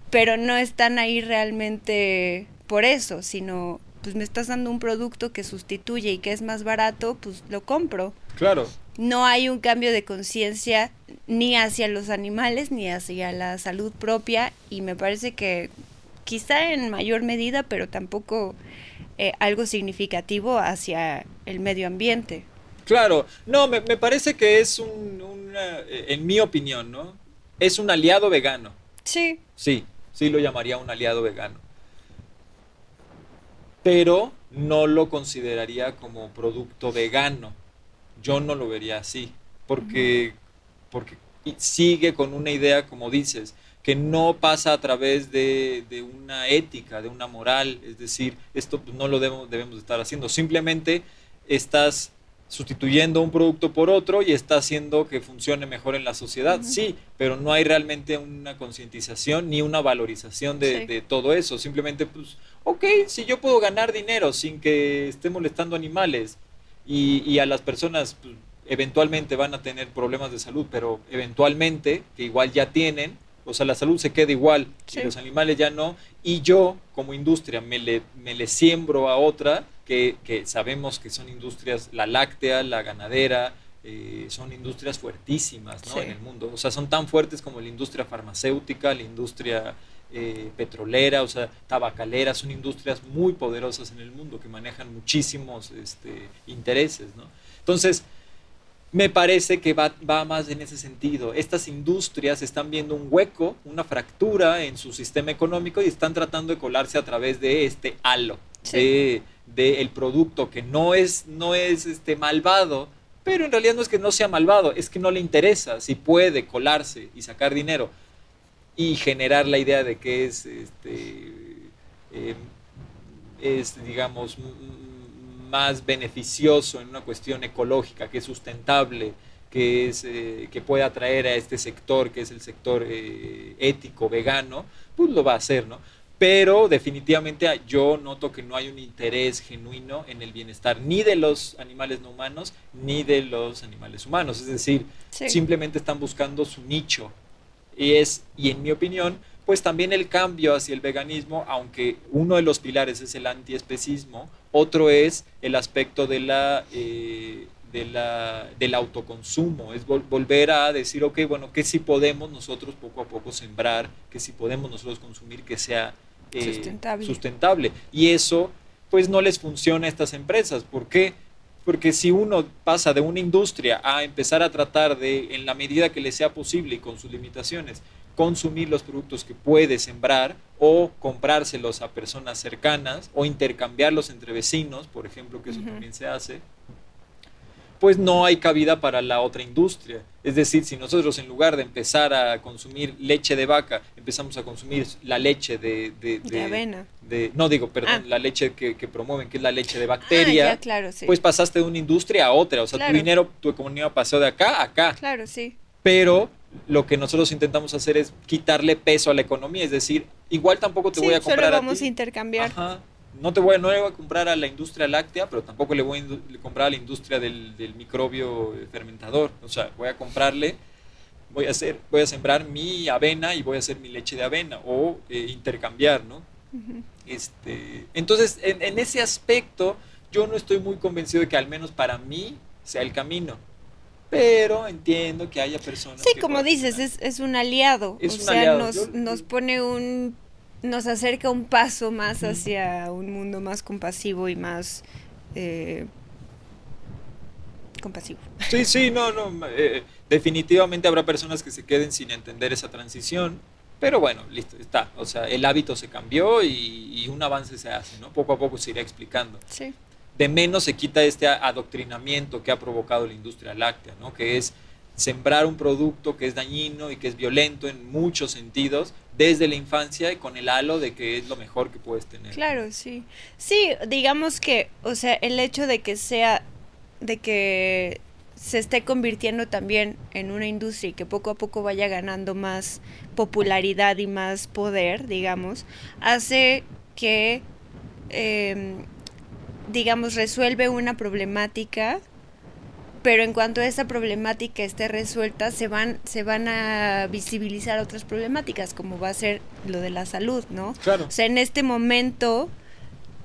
pero no están ahí realmente por eso, sino pues me estás dando un producto que sustituye y que es más barato, pues lo compro. Claro. No hay un cambio de conciencia ni hacia los animales ni hacia la salud propia y me parece que quizá en mayor medida, pero tampoco eh, algo significativo hacia el medio ambiente. Claro, no, me, parece que es un, eh, en mi opinión, ¿no? Es un aliado vegano. Sí. Sí, sí lo llamaría un aliado vegano. Pero no lo consideraría como producto vegano. Yo no lo vería así, porque, porque sigue con una idea, como dices, que no pasa a través de, una ética, de una moral, es decir, esto no lo debemos, debemos estar haciendo, simplemente estás sustituyendo un producto por otro y está haciendo que funcione mejor en la sociedad, sí, pero no hay realmente una concientización ni una valorización de, todo eso, simplemente pues, ok, si yo puedo ganar dinero sin que esté molestando animales y, a las personas pues, eventualmente van a tener problemas de salud, pero eventualmente, que igual ya tienen, o sea, la salud se queda igual y los animales ya no, y yo como industria me le, me le siembro a otra, que, que, sabemos que son industrias, la láctea, la ganadera, eh, son industrias fuertísimas ¿no? en el mundo, o sea, son tan fuertes como la industria farmacéutica, la industria eh, petrolera, o sea, tabacalera, son industrias muy poderosas en el mundo que manejan muchísimos este, intereses, ¿no? Entonces, me parece que va, más en ese sentido. Estas industrias están viendo un hueco, una fractura en su sistema económico y están tratando de colarse a través de este halo, de, el producto que no es, no es este malvado, pero en realidad no es que no sea malvado, es que no le interesa si puede colarse y sacar dinero y generar la idea de que es, este, eh, es digamos, más beneficioso en una cuestión ecológica, que es sustentable, que, es, eh, que puede atraer a este sector, que es el sector eh, ético, vegano, pues lo va a hacer, ¿no? Pero definitivamente yo noto que no hay un interés genuino en el bienestar ni de los animales no humanos ni de los animales humanos. Es decir, simplemente están buscando su nicho. Y es, y en mi opinión, pues también el cambio hacia el veganismo, aunque uno de los pilares es el antiespecismo, otro es el aspecto de la, eh, de la, del autoconsumo, es volver a decir, ok, bueno, que si podemos nosotros poco a poco sembrar, que si podemos nosotros consumir que sea eh, sustentable. sustentable. Y eso, pues no les funciona a estas empresas. ¿Por qué? Porque si uno pasa de una industria a empezar a tratar de, en la medida que le sea posible y con sus limitaciones, consumir los productos que puede sembrar o comprárselos a personas cercanas o intercambiarlos entre vecinos, por ejemplo, que eso también se hace, pues no hay cabida para la otra industria. Es decir, si nosotros en lugar de empezar a consumir leche de vaca, empezamos a consumir la leche de... De, avena. De, no digo, perdón, ah. la leche que, promueven, que es la leche de bacteria. Ah, claro, sí. Pues pasaste de una industria a otra. O sea, tu dinero, tu economía pasó de acá a acá. Claro, sí. Pero lo que nosotros intentamos hacer es quitarle peso a la economía, es decir, igual tampoco te voy a comprar solo vamos a, intercambiar. No te voy a, no le voy a comprar a la industria láctea, pero tampoco le voy a comprar a la industria del, microbio fermentador. O sea, voy a comprarle, voy a hacer, voy a sembrar mi avena y voy a hacer mi leche de avena o eh, intercambiar, ¿no? este, entonces, en, en ese aspecto, yo no estoy muy convencido de que al menos para mí sea el camino pero entiendo que haya personas. Sí, como dices, es, es, un aliado. o sea, Nos, nos pone un. nos acerca un paso más hacia un mundo más compasivo y más. Eh, compasivo. Sí, sí, no, no. Eh, definitivamente habrá personas que se queden sin entender esa transición. Pero bueno, listo, está. O sea, el hábito se cambió y, y un avance se hace, ¿no? Poco a poco se irá explicando. Sí de menos se quita este adoctrinamiento que ha provocado la industria láctea, ¿no? que es sembrar un producto que es dañino y que es violento en muchos sentidos desde la infancia y con el halo de que es lo mejor que puedes tener. Claro, sí. Sí, digamos que, o sea, el hecho de que sea, de que se esté convirtiendo también en una industria y que poco a poco vaya ganando más popularidad y más poder, digamos, hace que eh, digamos, resuelve una problemática pero en cuanto esa problemática esté resuelta, se van, se van a visibilizar otras problemáticas, como va a ser lo de la salud, ¿no? Claro. O sea, en este momento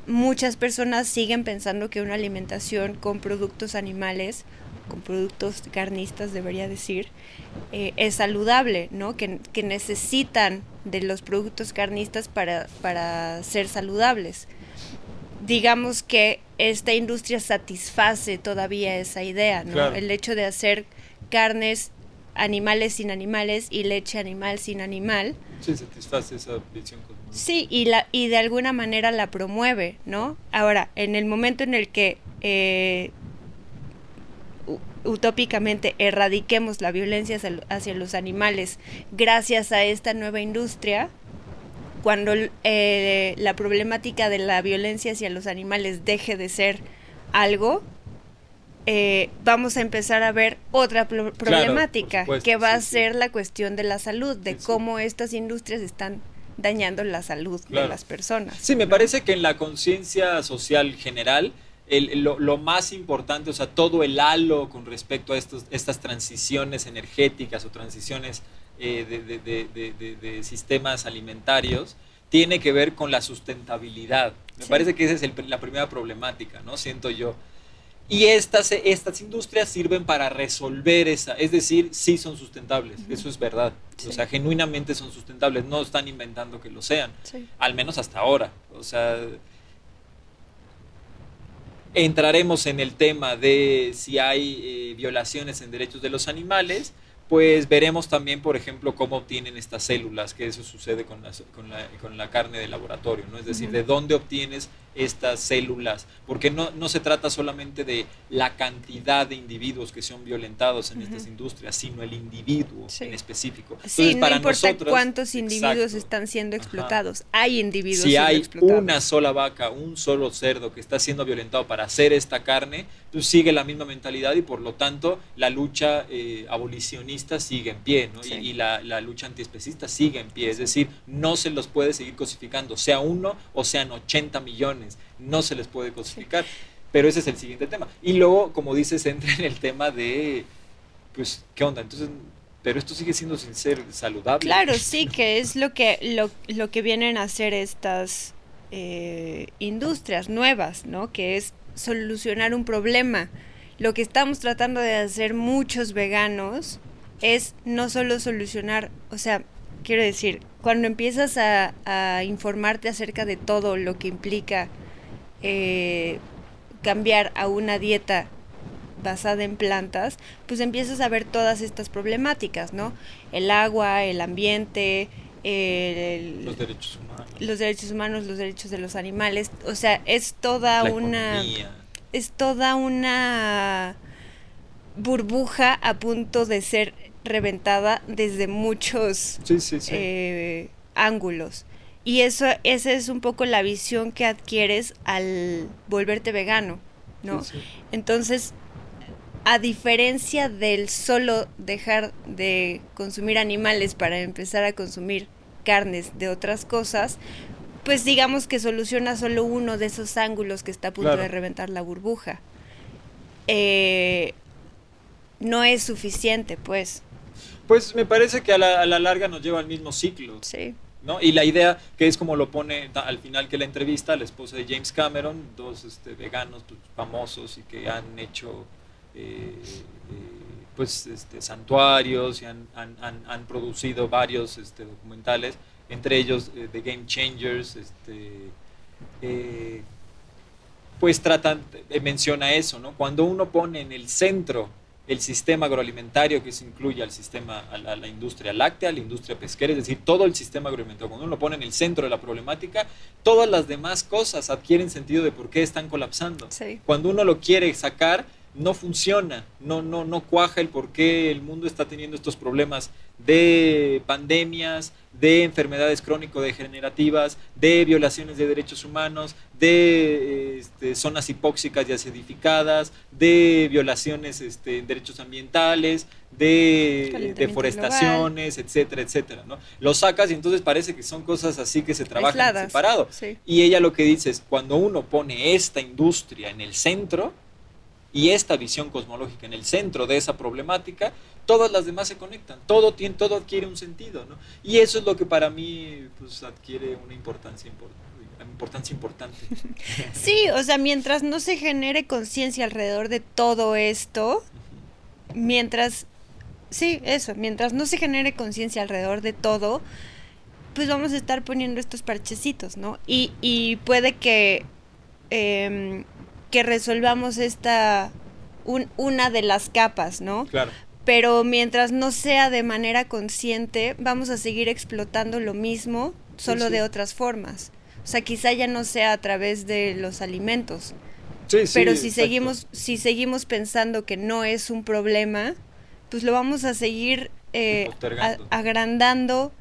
muchas personas siguen pensando que una alimentación con productos animales, con productos carnistas debería decir, eh, es saludable, ¿no? Que, que, necesitan de los productos carnistas para, para ser saludables. Digamos que esta industria satisface todavía esa idea, ¿no? Claro. El hecho de hacer carnes animales sin animales y leche animal sin animal. Sí, satisface esa visión. Sí, y, la, y de alguna manera la promueve, ¿no? Ahora, en el momento en el que eh, utópicamente erradiquemos la violencia hacia, hacia, los animales gracias a esta nueva industria, cuando eh, la problemática de la violencia hacia los animales deje de ser algo, eh, vamos a empezar a ver otra pro problemática, claro, supuesto, que va sí, a ser sí. la cuestión de la salud, de Sí, cómo estas industrias están dañando la salud Claro. de las personas. Sí, me parece que en la conciencia social general, el- lo, lo más importante, o sea, todo el halo con respecto a estos, estas transiciones energéticas o transiciones eh, de, sistemas alimentarios, tiene que ver con la sustentabilidad. Me Sí. parece que esa es el- la primera problemática, ¿no? Siento yo. Y estas, estas industrias sirven para resolver esa, es decir, sí son sustentables, eso es verdad. Sí. O sea, genuinamente son sustentables, no están inventando que lo sean Sí. al menos hasta ahora. O sea, entraremos en el tema de si hay eh, violaciones en derechos de los animales, pues veremos también, por ejemplo, cómo obtienen estas células, que eso sucede con, las- con, la, con la carne de laboratorio, ¿no? Es decir, de dónde obtienes estas células, porque no, no se trata solamente de la cantidad de individuos que son violentados en Ujú. estas industrias, sino el individuo Sí. en específico. Sí, Entonces, no para importa nosotros- cuántos individuos Exacto. están siendo Ajá. explotados. Hay individuos si siendo hay explotados. una sola vaca, un solo cerdo que está siendo violentado para hacer esta carne, pues sigue la misma mentalidad y por lo tanto la lucha eh, abolicionista sigue en pie, ¿no? Sí. Y, y la, la lucha antiespecista sigue en pie, es decir, no se los puede seguir cosificando, sea uno o sean 80 millones, no se les puede cosificar. Pero ese es el siguiente tema. Y luego, como dices, entra en el tema de, pues, ¿qué onda? Entonces, pero esto sigue siendo sin ser saludable. Claro, sí, que es lo que, lo, lo que vienen a hacer estas eh, industrias nuevas, ¿no? Que es solucionar un problema. Lo que estamos tratando de hacer muchos veganos es no solo solucionar, o sea, quiero decir, cuando empiezas a, a informarte acerca de todo lo que implica eh, cambiar a una dieta basada en plantas, pues empiezas a ver todas estas problemáticas, ¿no? El agua, el ambiente, el- Los derechos humanos. los derechos humanos, los derechos de los animales, o sea, es toda la una economía. es toda una burbuja a punto de ser reventada desde muchos Sí, sí, sí. eh, ángulos. Y eso, esa es un poco la visión que adquieres al volverte vegano, ¿no? Entonces, a diferencia del solo dejar de consumir animales para empezar a consumir carnes de otras cosas, pues digamos que soluciona solo uno de esos ángulos que está a punto Claro. de reventar la burbuja. Eh, no es suficiente, pues. Pues me parece que a la, a la larga nos lleva al mismo ciclo, Sí. ¿no? Y la idea, que es como lo pone al final que la entrevista, la esposa de James Cameron, dos este, veganos pues, famosos y que han hecho eh, eh, pues este, santuarios y han, han- han- han producido varios este, documentales, entre ellos eh, The Game Changers, este, eh, pues tratan, menciona eso, ¿no? Cuando uno pone en el centro el sistema agroalimentario, que se incluye al sistema, a la, a la industria láctea, a la industria pesquera, es decir, todo el sistema agroalimentario, cuando uno lo pone en el centro de la problemática, todas las demás cosas adquieren sentido de por qué están colapsando. Sí. Cuando uno lo quiere sacar, no funciona, no, no, no cuaja el por qué el mundo está teniendo estos problemas de pandemias, de enfermedades crónico-degenerativas, de violaciones de derechos humanos, de este, zonas hipóxicas y acidificadas, de violaciones este, en derechos ambientales, de deforestaciones, etcétera, etcétera. ¿no? Lo sacas y entonces parece que son cosas así que se trabajan Aisladas. separado. Sí. Y ella lo que dice es, cuando uno pone esta industria en el centro y esta visión cosmológica en el centro de esa problemática, todas las demás se conectan, todo, tiene, todo adquiere un sentido, ¿no? Y eso es lo que para mí pues, adquiere una importancia importante importancia importante. Sí, o sea, mientras no se genere conciencia alrededor de todo esto, mientras, sí, eso, mientras no se genere conciencia alrededor de todo, pues vamos a estar poniendo estos parchecitos, ¿no? Y, y puede que, em, que resolvamos esta, una de las capas, ¿no? Claro. Pero mientras no sea de manera consciente, vamos a seguir explotando lo mismo, solo de otras formas. O sea, quizá ya no sea a través de los alimentos. Sí, sí, pero si seguimos, si seguimos pensando que no es un problema, pues lo vamos a seguir eh, agrandando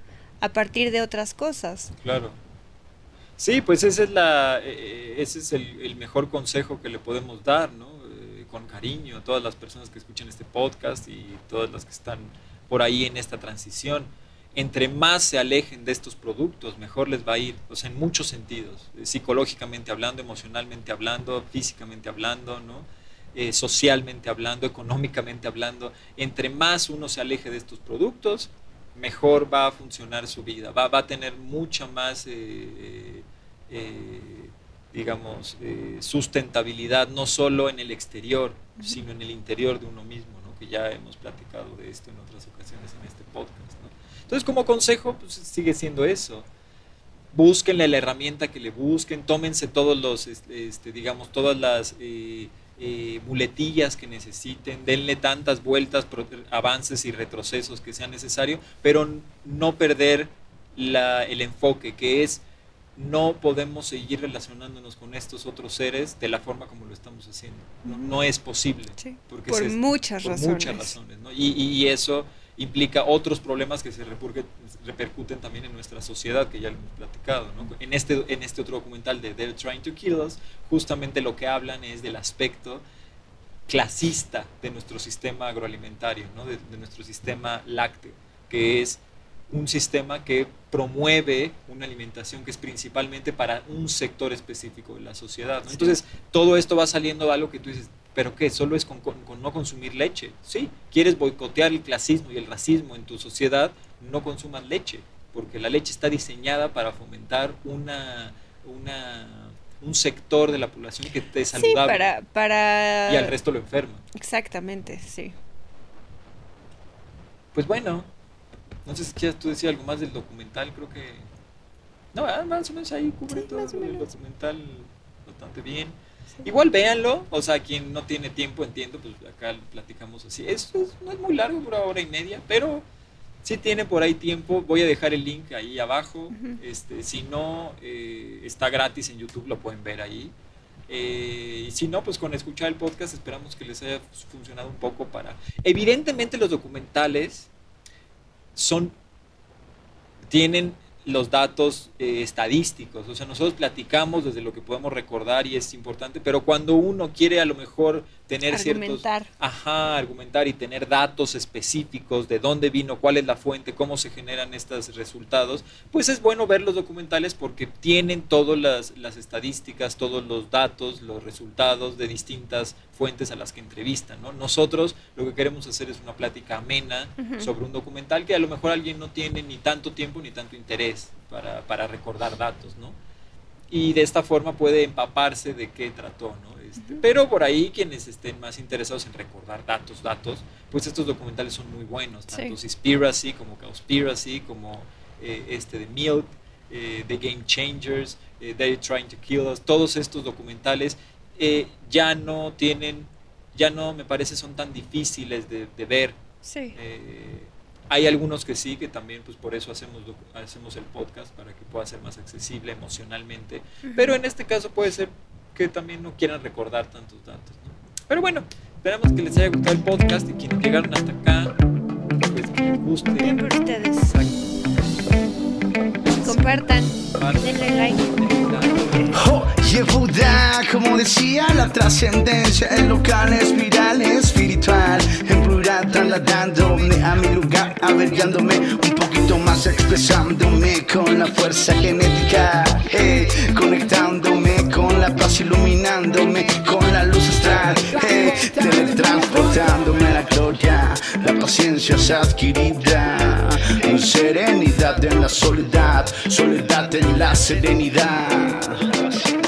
a partir de otras cosas. Claro. Sí, pues ese es, la, eh, eh, ese es el, mejor consejo que le podemos dar, ¿no? con cariño a todas las personas que escuchan este podcast y todas las que están por ahí en esta transición entre más se alejen de estos productos, mejor les va a ir, o sea, en muchos sentidos, eh, psicológicamente hablando, emocionalmente hablando, físicamente hablando, ¿no? Eh, socialmente hablando, económicamente hablando, entre más uno se aleje de estos productos, mejor va a funcionar su vida, va, va a tener mucha más, eh, digamos, sustentabilidad, no solo en el exterior, sino en el interior de uno mismo, ¿no? que ya hemos platicado de esto en otras ocasiones en este podcast. Entonces, como consejo, pues sigue siendo eso. Búsquenle la herramienta que le busquen, tómense todos los, este digamos, todas las eh, muletillas que necesiten, denle tantas vueltas, avances y retrocesos que sean necesarios, pero no perder el enfoque, que es no podemos seguir relacionándonos con estos otros seres de la forma como lo estamos haciendo. No, es posible. Porque por muchas razones. Muchas razones y, y, eso implica otros problemas que se repercuten también en nuestra sociedad, que ya lo hemos platicado. En, este, en este otro documental de They're Trying to Kill Us, justamente lo que hablan es del aspecto clasista de nuestro sistema agroalimentario, de, de nuestro sistema lácteo, que es un sistema que promueve una alimentación que es principalmente para un sector específico de la sociedad. Entonces, todo esto va saliendo algo que tú dices, pero ¿qué? Solo es con, no consumir leche. Sí, quieres boicotear el clasismo y el racismo en tu sociedad, no consumas leche, porque la leche está diseñada para fomentar una, un sector de la población que esté saludable. Sí, para, para... Y al resto lo enferma. Exactamente, sí. Pues bueno, no sé si quieres tú decir algo más del documental, creo que... No, ah, más o menos ahí cubre todo el documental bastante bien. Igual véanlo, o sea, quien no tiene tiempo, entiendo, pues acá platicamos así. Esto no es muy largo, dura hora y media, pero si tiene por ahí tiempo, voy a dejar el link ahí abajo. este, si no, eh, está gratis en YouTube, lo pueden ver ahí. Eh, y si no, pues con escuchar el podcast esperamos que les haya funcionado un poco para... Evidentemente los documentales son, tienen los datos eh, estadísticos. O sea, nosotros platicamos desde lo que podemos recordar y es importante, pero cuando uno quiere a lo mejor tener argumentar. ciertos... Ajá, argumentar y tener datos específicos de dónde vino, cuál es la fuente, cómo se generan estos resultados, pues es bueno ver los documentales porque tienen todas las, las estadísticas, todos los datos, los resultados de distintas fuentes a las que entrevistan. ¿no? Nosotros lo que queremos hacer es una plática amena sobre un documental que a lo mejor alguien no tiene ni tanto tiempo ni tanto interés para, para recordar datos, ¿no? Y de esta forma puede empaparse de qué trató, ¿no? Este, pero por ahí quienes estén más interesados en recordar datos, datos, pues estos documentales son muy buenos, tanto Conspiracy como Conspiracy, como eh, este de Milk, eh, The Game Changers, eh, They're Trying to Kill Us, todos estos documentales ya no tienen, ya no me parece son tan difíciles de, ver. Hay algunos que sí, que también pues por eso hacemos, hacemos el podcast, para que pueda ser más accesible emocionalmente, pero en este caso puede ser que también no quieran recordar tantos datos. Pero bueno, esperamos que les haya gustado el podcast y quienes llegaron hasta acá, pues que les guste. Bien por ustedes. Compartan, denle like. Oh, Yehuda, como decía, la trascendencia, el local espiral espiritual, trasladándome a mi lugar, avergándome un poquito más, expresándome con la fuerza genética, eh, conectándome con la paz, iluminándome con la luz astral, eh, teletransportándome a la gloria, la paciencia es adquirida, en serenidad en la soledad, soledad en la serenidad.